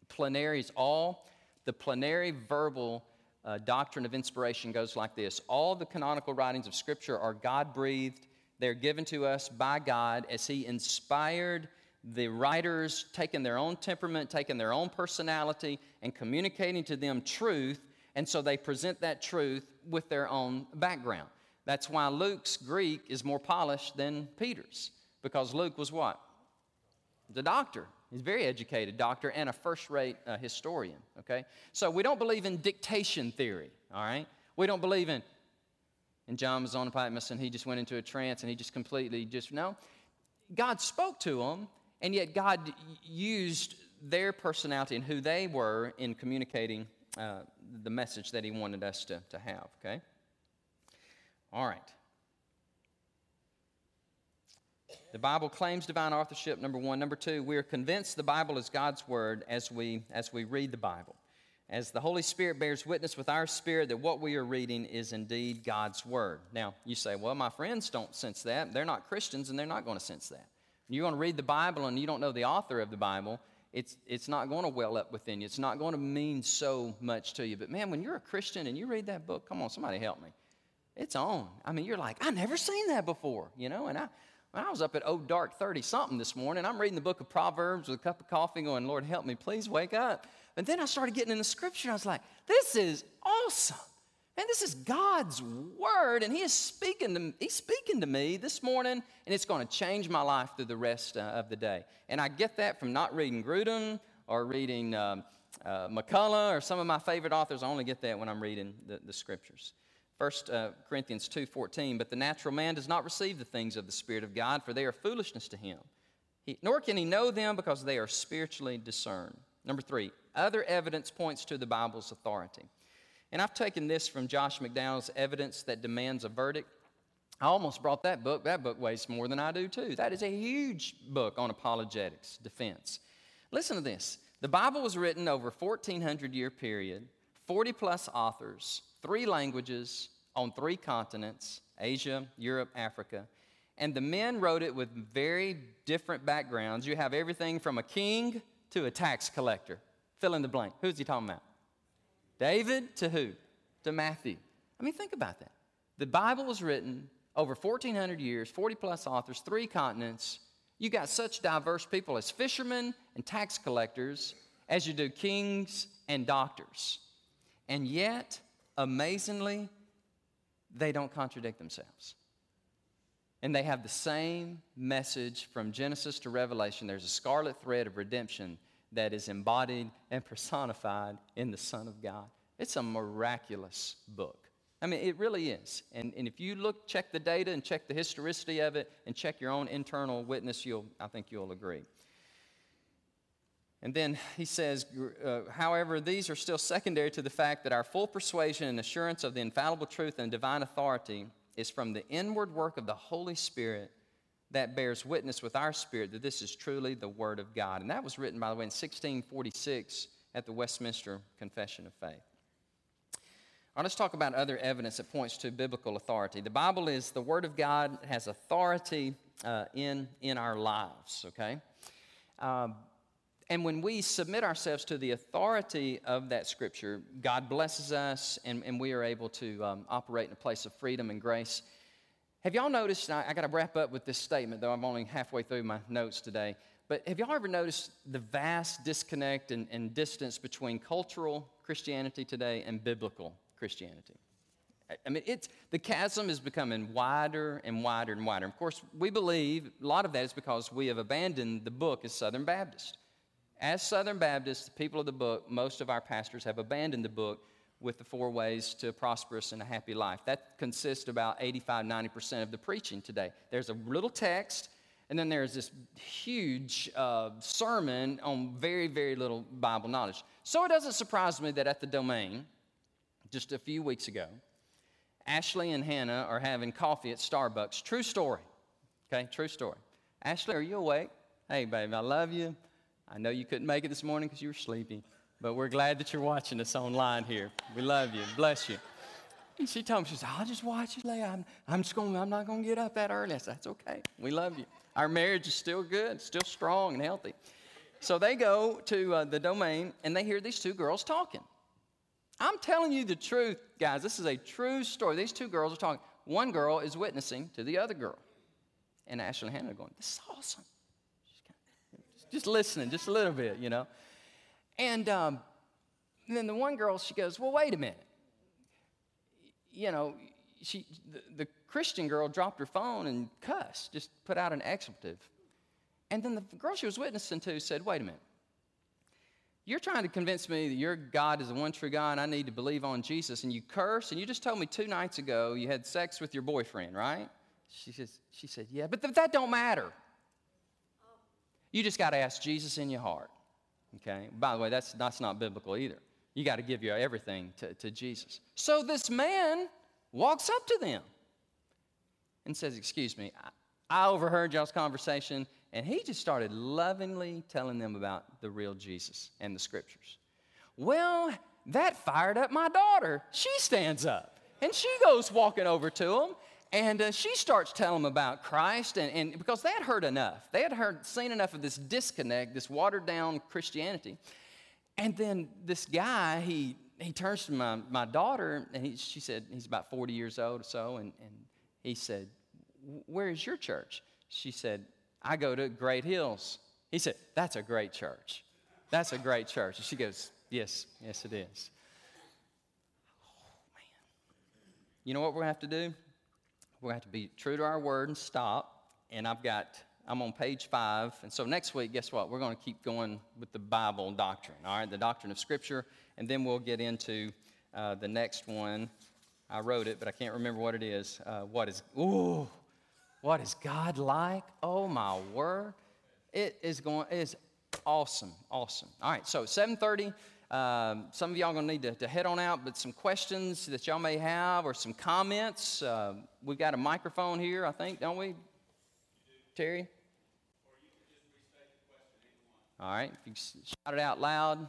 Plenary is all. The plenary verbal uh, doctrine of inspiration goes like this All the canonical writings of Scripture are God breathed, they're given to us by God as He inspired the writers, taking their own temperament, taking their own personality, and communicating to them truth. And so they present that truth with their own background. That's why Luke's Greek is more polished than Peter's, because Luke was what? The doctor. He's a very educated doctor and a first rate uh, historian, okay? So we don't believe in dictation theory, all right? We don't believe in, and John was on a Patmos and he just went into a trance and he just completely just, no. God spoke to him, and yet God used their personality and who they were in communicating uh, the message that he wanted us to, to have, okay? All right. The Bible claims divine authorship, number one. Number two, we are convinced the Bible is God's word as we, as we read the Bible. As the Holy Spirit bears witness with our spirit that what we are reading is indeed God's word. Now, you say, well, my friends don't sense that. They're not Christians and they're not going to sense that. You're going to read the Bible and you don't know the author of the Bible, it's, it's not going to well up within you. It's not going to mean so much to you. But man, when you're a Christian and you read that book, come on, somebody help me. It's on. I mean, you're like, I never seen that before, you know? And I, when I was up at oh dark 30 something this morning, I'm reading the book of Proverbs with a cup of coffee going, Lord, help me, please wake up. And then I started getting in the scripture. I was like, this is awesome. Man, this is God's word, and He is speaking to He's speaking to me this morning, and it's going to change my life through the rest uh, of the day. And I get that from not reading Grudem or reading um, uh, McCullough or some of my favorite authors. I only get that when I'm reading the, the scriptures. 1 uh, Corinthians 2:14, but the natural man does not receive the things of the Spirit of God, for they are foolishness to him. He, nor can he know them because they are spiritually discerned. Number three, other evidence points to the Bible's authority. And I've taken this from Josh McDowell's Evidence That Demands a Verdict. I almost brought that book. That book weighs more than I do, too. That is a huge book on apologetics, defense. Listen to this. The Bible was written over a 1400 year period, 40 plus authors, three languages on three continents Asia, Europe, Africa. And the men wrote it with very different backgrounds. You have everything from a king to a tax collector. Fill in the blank. Who's he talking about? David to who? To Matthew. I mean, think about that. The Bible was written over 1,400 years, 40 plus authors, three continents. You got such diverse people as fishermen and tax collectors as you do kings and doctors. And yet, amazingly, they don't contradict themselves. And they have the same message from Genesis to Revelation. There's a scarlet thread of redemption that is embodied and personified in the Son of God. It's a miraculous book. I mean, it really is. And, and if you look, check the data and check the historicity of it and check your own internal witness, you'll, I think you'll agree. And then he says, uh, however, these are still secondary to the fact that our full persuasion and assurance of the infallible truth and divine authority is from the inward work of the Holy Spirit that bears witness with our spirit that this is truly the Word of God. And that was written, by the way, in 1646 at the Westminster Confession of Faith. All right, let's talk about other evidence that points to biblical authority. The Bible is the Word of God, has authority uh, in, in our lives, okay? Um, and when we submit ourselves to the authority of that scripture, God blesses us and, and we are able to um, operate in a place of freedom and grace. Have y'all noticed? I, I got to wrap up with this statement, though I'm only halfway through my notes today. But have y'all ever noticed the vast disconnect and, and distance between cultural Christianity today and biblical Christianity? I mean, it's, the chasm is becoming wider and wider and wider. Of course, we believe a lot of that is because we have abandoned the book as Southern Baptist. As Southern Baptists, the people of the book, most of our pastors have abandoned the book with the four ways to a prosperous and a happy life. That consists about 85, 90% of the preaching today. There's a little text, and then there's this huge uh, sermon on very, very little Bible knowledge. So it doesn't surprise me that at the domain, just a few weeks ago, Ashley and Hannah are having coffee at Starbucks. True story. Okay, true story. Ashley, are you awake? Hey, baby, I love you. I know you couldn't make it this morning because you were sleepy, but we're glad that you're watching us online here. We love you. Bless you. And she told me, she said, I'll just watch you lay. I'm, I'm just going, I'm not going to get up that early. I said, that's okay. We love you. Our marriage is still good, still strong and healthy. So they go to uh, the domain and they hear these two girls talking. I'm telling you the truth, guys. This is a true story. These two girls are talking. One girl is witnessing to the other girl. And Ashley Hannah are going, This is awesome just listening, just a little bit, you know. And, um, then the one girl, she goes, Well, wait a minute. You know, she, the, the Christian girl dropped her phone and cussed, just put out an expletive. And then the girl she was witnessing to said, Wait a minute. You're trying to convince me that your God is the one true God and I need to believe on Jesus, and you curse, and you just told me two nights ago you had sex with your boyfriend, right? She, says, she said, Yeah, but th- that don't matter. You just got to ask Jesus in your heart. Okay? By the way, that's, that's not biblical either. You got to give your everything to, to Jesus. So this man walks up to them and says, Excuse me, I, I overheard y'all's conversation, and he just started lovingly telling them about the real Jesus and the scriptures. Well, that fired up my daughter. She stands up and she goes walking over to him and uh, she starts telling them about Christ, and, and because they had heard enough, they had heard, seen enough of this disconnect, this watered down Christianity. And then this guy, he, he turns to my, my daughter, and he, she said, he's about 40 years old or so, and, and he said, Where is your church? She said, I go to Great Hills. He said, That's a great church. That's a great church. And she goes, Yes, yes, it is. Oh, man. You know what we're going to have to do? To have to be true to our word and stop. And I've got, I'm on page five. And so next week, guess what? We're going to keep going with the Bible doctrine, all right? The doctrine of Scripture. And then we'll get into uh, the next one. I wrote it, but I can't remember what it is. Uh, what is, ooh, what is God like? Oh, my word. It is going, it is awesome, awesome. All right, so 730. Um, some of y'all are going to need to, to, head on out, but some questions that y'all may have or some comments. Uh, we've got a microphone here, I think, don't we, Terry? All right, if you shout it out loud.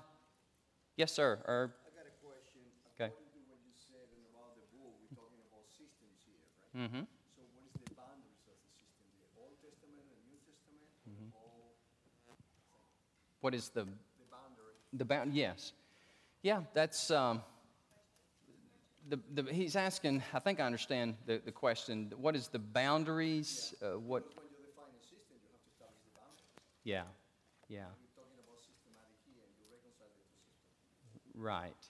Yes, sir. Herb. I got a question. Okay. According to what you said about the book, we're talking about systems here, right? Mm-hmm. So what is the boundaries of the system? The Old Testament and New Testament? Mm-hmm. All... What is the the bound, yes. Yeah, that's, um, the, the, he's asking, I think I understand the, the question. What is the boundaries? Uh, what? When you define a system, you have to establish the boundaries. Yeah, yeah. You're talking about systematic here, and you reconcile the two systems. Right.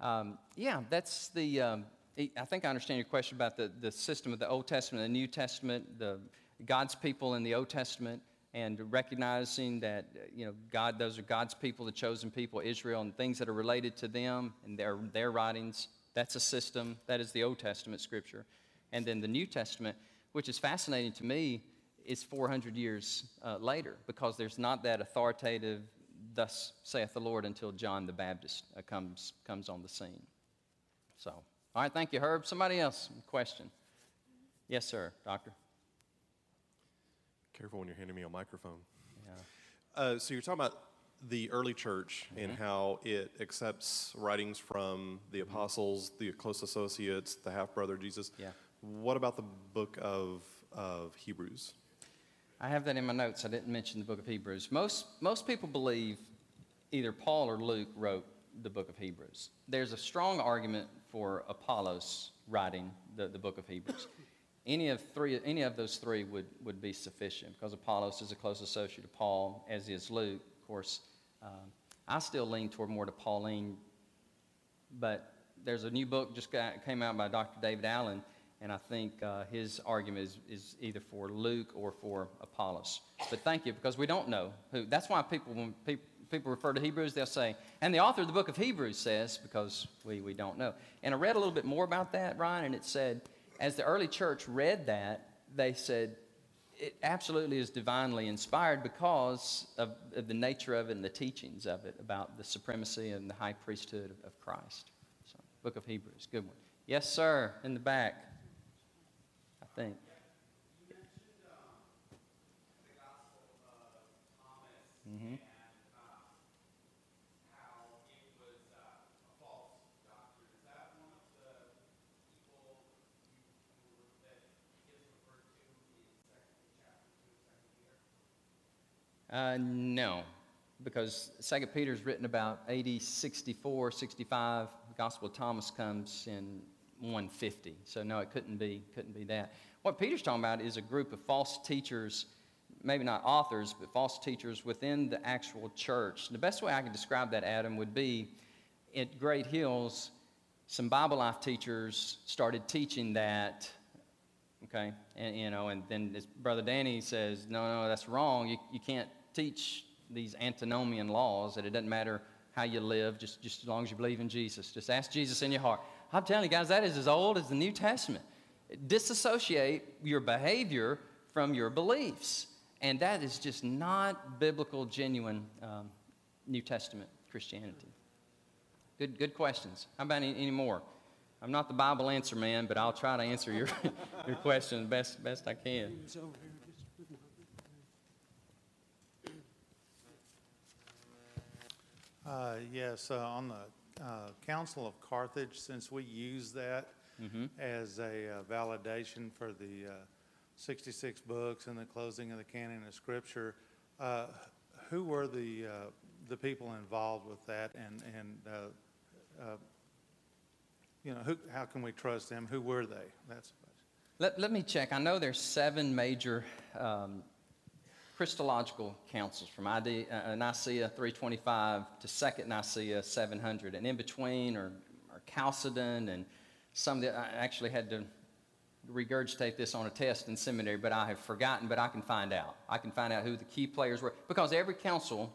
Um, yeah, that's the, um, I think I understand your question about the, the system of the Old Testament and the New Testament, the God's people in the Old Testament and recognizing that you know God, those are God's people, the chosen people, Israel, and things that are related to them and their their writings. That's a system. That is the Old Testament scripture, and then the New Testament, which is fascinating to me, is 400 years uh, later because there's not that authoritative "Thus saith the Lord" until John the Baptist uh, comes comes on the scene. So, all right, thank you, Herb. Somebody else question? Yes, sir, Doctor. Careful when you're handing me a microphone. Yeah. Uh, so you're talking about the early church mm-hmm. and how it accepts writings from the mm-hmm. apostles, the close associates, the half brother Jesus. Yeah. What about the book of, of Hebrews? I have that in my notes. I didn't mention the book of Hebrews. Most, most people believe either Paul or Luke wrote the book of Hebrews. There's a strong argument for Apollos writing the, the book of Hebrews any of three any of those three would, would be sufficient because apollos is a close associate of paul as is luke of course um, i still lean toward more to pauline but there's a new book just got, came out by dr david allen and i think uh, his argument is, is either for luke or for apollos but thank you because we don't know who that's why people when people people refer to Hebrews, they'll say, and the author of the book of Hebrews says, because we, we don't know. And I read a little bit more about that, Ryan, and it said as the early church read that, they said, it absolutely is divinely inspired because of, of, the nature of it and the teachings of it about the supremacy and the high priesthood of, of Christ. So, Book of Hebrews, good one. Yes, sir, in the back, I think. Mm-hmm. Uh, no, because Second Peter is written about AD 64, 65. The Gospel of Thomas comes in 150. So no, it couldn't be couldn't be that. What Peter's talking about is a group of false teachers, maybe not authors, but false teachers within the actual church. The best way I can describe that, Adam, would be at Great Hills. some Bible life teachers started teaching that, okay? And, you know, and then brother Danny says, no, no, that's wrong. You, you can't teach these antinomian laws that it doesn't matter how you live, just, just as long as you believe in Jesus. Just ask Jesus in your heart. I'm telling you guys, that is as old as the New Testament. Disassociate your behavior from your beliefs. And that is just not biblical, genuine um, New Testament Christianity. Good, good questions. How about any, any more? I'm not the Bible answer man, but I'll try to answer your, your question best, best I can. Uh, Yes, uh, on the uh, Council of Carthage, since we use that as a uh, validation for the uh, 66 books and the closing of the canon of Scripture, uh, who were the, uh, the people involved with that? And, and uh, uh, you know, who, how can we trust them? Who were they? That's. Let, let me check. I know there's seven major um, Christological councils from ID, uh, Nicaea 325 to Second Nicaea 700. And in between are, are Chalcedon and some that I actually had to regurgitate this on a test in seminary, but I have forgotten, but I can find out. I can find out who the key players were. Because every council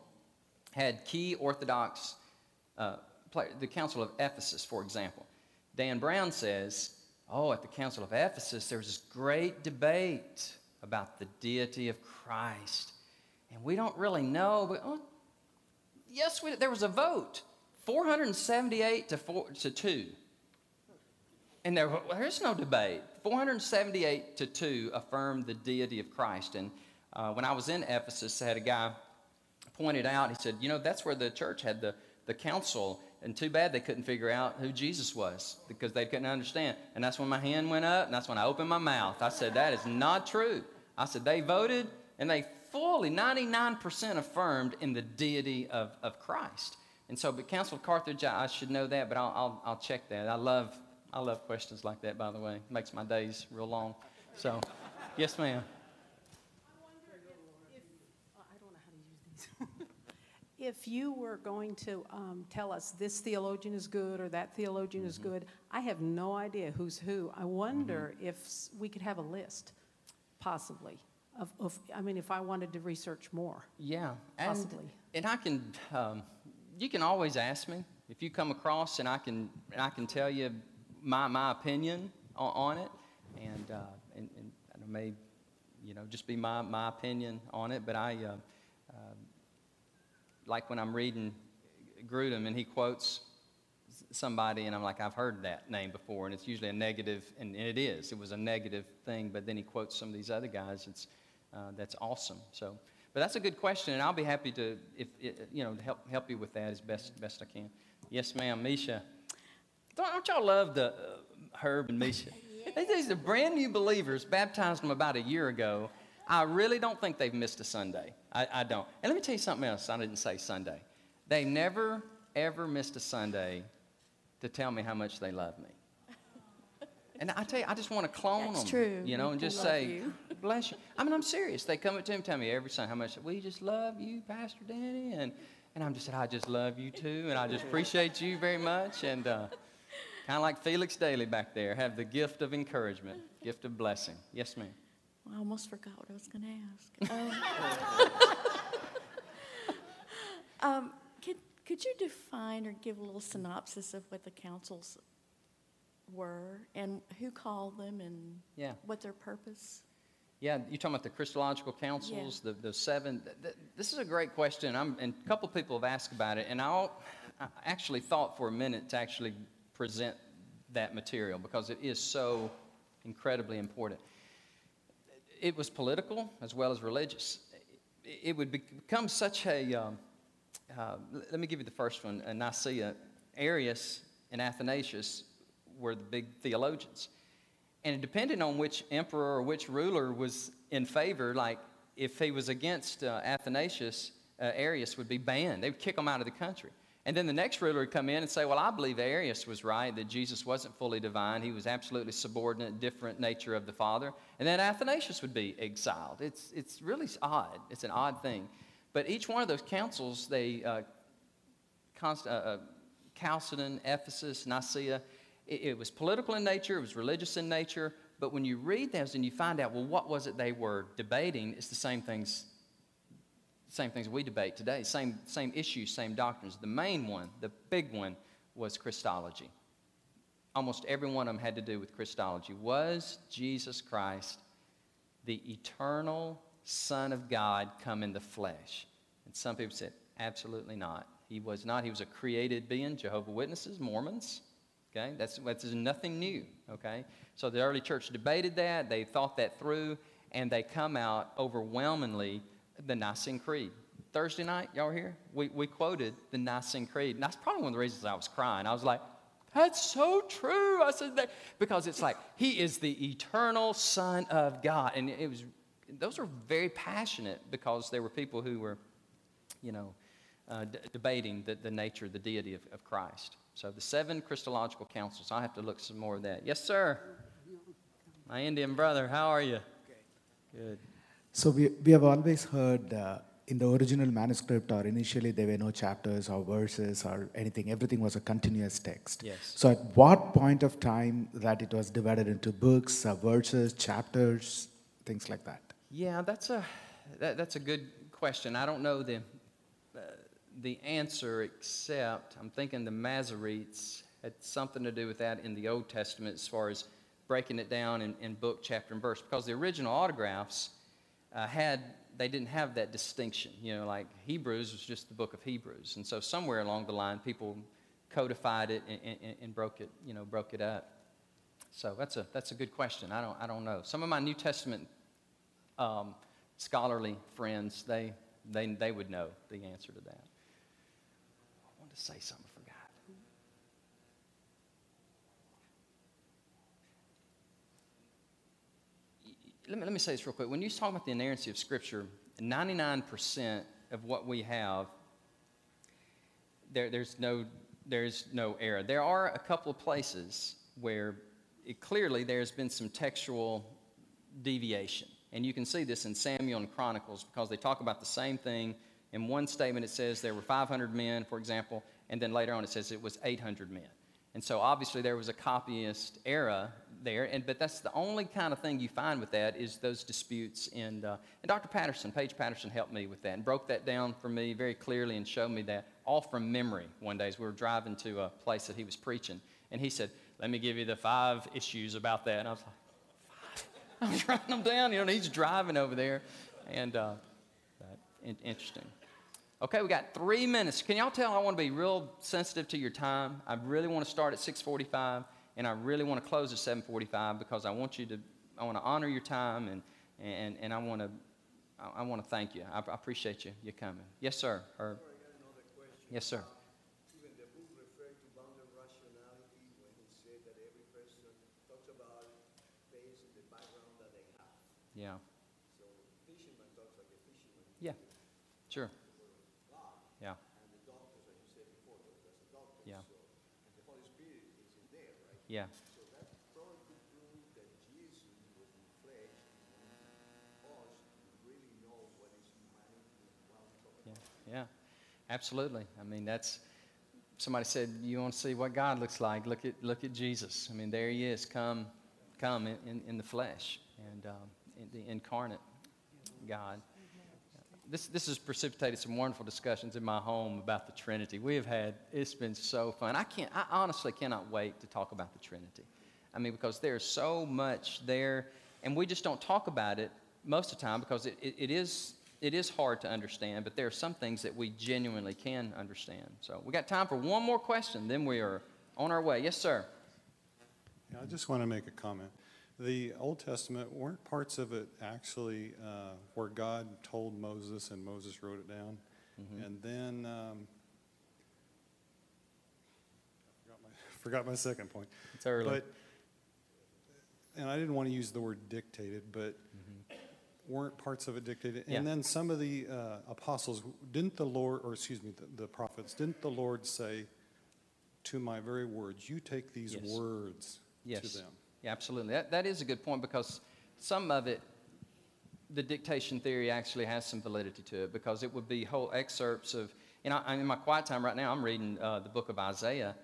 had key Orthodox, uh, the Council of Ephesus, for example. Dan Brown says, Oh, at the Council of Ephesus, there was this great debate about the deity of Christ. And we don't really know, but oh, yes, we, there was a vote 478 to, four, to 2. And there, there's no debate. 478 to 2 affirmed the deity of Christ. And uh, when I was in Ephesus, I had a guy pointed out, he said, You know, that's where the church had the, the council. And too bad they couldn't figure out who Jesus was because they couldn't understand. And that's when my hand went up and that's when I opened my mouth. I said, That is not true. I said, They voted and they fully, 99% affirmed in the deity of, of Christ. And so, but Council of Carthage, I, I should know that, but I'll, I'll, I'll check that. I love, I love questions like that, by the way. It makes my days real long. So, yes, ma'am. Uh, I don't know how to use these. If you were going to um, tell us this theologian is good or that theologian is Mm-hmm. good, I have no idea who's who. I wonder if we could have a list, possibly, of, of, I mean, if I wanted to research more. Yeah, and, Possibly. and I can, um, you can always ask me if you come across, and I can, and I can tell you my, my opinion on, on it, and, uh, and, and it may, you know, just be my, my opinion on it. But I, uh, uh, like when I'm reading Grudem, and he quotes somebody, and I'm like, I've heard that name before, and it's usually a negative, and it is. It was a negative thing, but then he quotes some of these other guys. It's uh, that's awesome. So, but that's a good question, and I'll be happy to, if it, you know, to help help you with that as best best I can. Yes, ma'am, Misha. Don't, don't y'all love the uh, Herb and Misha? These are brand new believers. Baptized them about a year ago. I really don't think they've missed a Sunday. I, I don't. And let me tell you something else. I didn't say Sunday. They never ever missed a Sunday to tell me how much they love me. And I tell you, I just want to clone That's them. true. You know, and just say, you. bless you. I mean, I'm serious. They come up to me and tell me every Sunday how much we just love you, Pastor Danny. And, and I'm just saying, I just love you too. And I just appreciate you very much. And uh, kind of like Felix Daly back there, have the gift of encouragement, gift of blessing. Yes, ma'am. I almost forgot what I was going to ask. Um, um, could, could you define or give a little synopsis of what the councils were and who called them and Yeah. what their purpose? Yeah, you're talking about the Christological councils, the, the seven. Th- th- this is a great question. I'm, and a couple people have asked about it, and I'll, I actually thought for a minute to actually present that material because it is so incredibly important. It was political as well as religious. It would become such a. Um, uh, let me give you the first one. Uh, Nicaea, Arius and Athanasius were the big theologians. And it depended on which emperor or which ruler was in favor, like if he was against uh, Athanasius, uh, Arius would be banned. They would kick him out of the country. And then the next ruler would come in and say, Well, I believe Arius was right, that Jesus wasn't fully divine. He was absolutely subordinate, different nature of the Father. And then Athanasius would be exiled. It's, it's really odd. It's an odd thing. But each one of those councils, they, uh, Const- uh, uh, Chalcedon, Ephesus, Nicaea, It, it was political in nature, it was religious in nature, but when you read those and you find out, well, what was it they were debating, it's the same things same things we debate today, same, same issues, same doctrines. The main one, the big one, was Christology. Almost every one of them had to do with Christology. Was Jesus Christ the eternal Son of God come in the flesh? And some people said, absolutely not. He was not. He was a created being. Jehovah Witnesses, Mormons, okay? That's, that's nothing new, okay? So the early church debated that. They thought that through, and they come out overwhelmingly the Nicene Creed. Thursday night, y'all were here? We, we quoted the Nicene Creed. And that's probably one of the reasons I was crying. I was like, that's so true. I said that because it's like he is the eternal Son of God. And it was those were very passionate because there were people who were, you know, uh, d- debating the, the nature, of the deity of, of Christ. So the seven Christological councils. I have to look some more of that. Yes, sir. My Indian brother, how are you? Good. So we, we have always heard uh, in the original manuscript or initially there were no chapters or verses or anything. Everything was a continuous text. Yes. So at what point of time that it was divided into books, uh, verses, chapters, things like that? Yeah, that's a that, that's a good question. I don't know the uh, the answer except I'm thinking the Masoretes had something to do with that in the Old Testament as far as breaking it down in, in book, chapter, and verse because the original autographs uh, had they didn't have that distinction. You know, like Hebrews was just the book of Hebrews, and so somewhere along the line, people codified it and, and, and broke it. You know, broke it up. So that's a that's a good question. I don't I don't know. Some of my New Testament um, scholarly friends they they they would know the answer to that. I wanted to say something. I forgot. Let me, let me say this real quick. When you talk about the inerrancy of Scripture, 99% of what we have, there, there's, no, there's no error. There are a couple of places where it, clearly there's been some textual deviation. And you can see this in Samuel and Chronicles because they talk about the same thing. In one statement, it says there were 500 men, for example, and then later on it says it was 800 men. And so obviously there was a copyist era there, and, but that's the only kind of thing you find with that is those disputes. And, uh, and Dr. Patterson, Paige Patterson, helped me with that and broke that down for me very clearly and showed me that all from memory one day as we were driving to a place that he was preaching. And he said, Let me give you the five issues about that. And I was like, Five? I'm writing them down. You know, he's driving over there. And uh, in- interesting. Okay, we got three minutes. Can y'all tell I want to be real sensitive to your time? I really want to start at 645 and I really want to close at 7:45 because I want you to, I want to honor your time, and and and I want to, I, want to thank you. I, I, appreciate you you coming. Yes, sir. Or, yes, sir. Uh, Even the book referred to bounded rationality when he said that every person talks about based on the background that they have. Yeah. So fisherman talks like a fisherman. Yeah. Sure. God, Yeah. and the doctors, as you said before, talks as a doctor. Yeah. So, and the Holy Spirit is in there, right? Yeah. Yeah. Absolutely. I mean, that's somebody said you want to see what God looks like. Look at look at Jesus. I mean, there He is, come, come in, in, in the flesh and um, in the incarnate God. This this has precipitated some wonderful discussions in my home about the Trinity. We have had it's been so fun. I can't. I honestly cannot wait to talk about the Trinity. I mean, because there's so much there, and we just don't talk about it most of the time because it, it, it is it is hard to understand, but there are some things that we genuinely can understand. So we got time for one more question, then we are on our way. Yes, sir. Yeah, I just want to make a comment. The Old Testament, weren't parts of it actually uh, where God told Moses and Moses wrote it down? And then, um, I forgot my, forgot my second point. It's early. But, and I didn't want to use the word dictated, but weren't parts of it dictated? Yeah. And then some of the uh, apostles, didn't the Lord, or excuse me, the, the prophets, didn't the Lord say, to my very words, you take these Yes. words Yes. to them? Yeah, absolutely. That, that is a good point because some of it, the dictation theory actually has some validity to it because it would be whole excerpts of, you know, I'm in my quiet time right now, I'm reading uh, the book of Isaiah,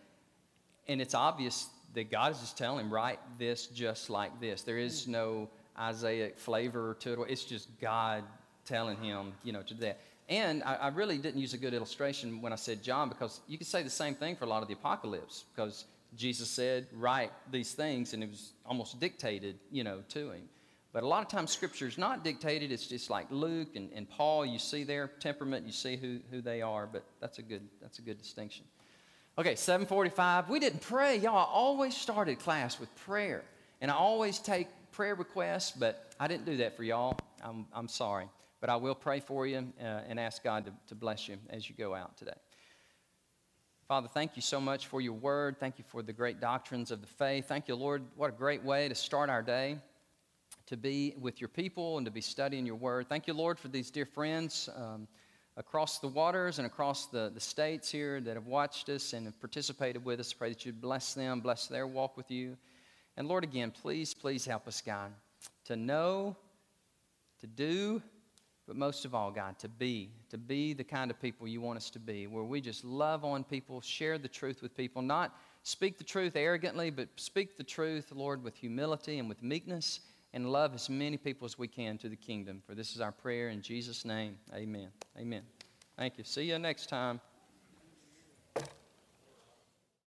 and it's obvious that God is just telling him, write this just like this. There is no Isaiah flavor to it. It's just God telling him, you know, to do that. And I, I really didn't use a good illustration when I said John because you could say the same thing for a lot of the apocalypse because Jesus said, write these things, and it was almost dictated, you know, to him. But a lot of times scripture is not dictated. It's just like Luke and, and Paul. You see their temperament, you see who, who they are, but that's a good, that's a good distinction. Okay, 745. We didn't pray. Y'all, I always started class with prayer. And I always take prayer requests, but I didn't do that for y'all. I'm, I'm sorry. But I will pray for you uh, and ask God to, to bless you as you go out today. Father, thank you so much for your word. Thank you for the great doctrines of the faith. Thank you, Lord. What a great way to start our day to be with your people and to be studying your word. Thank you, Lord, for these dear friends um, across the waters and across the, the states here that have watched us and have participated with us. Pray that you'd bless them, bless their walk with you. And Lord, again, please, please help us, God, to know, to do, but most of all, God, to be, to be the kind of people you want us to be, where we just love on people, share the truth with people, not speak the truth arrogantly, but speak the truth, Lord, with humility and with meekness, and love as many people as we can to the kingdom. For this is our prayer in Jesus' name. Amen. Amen. Thank you. See you next time.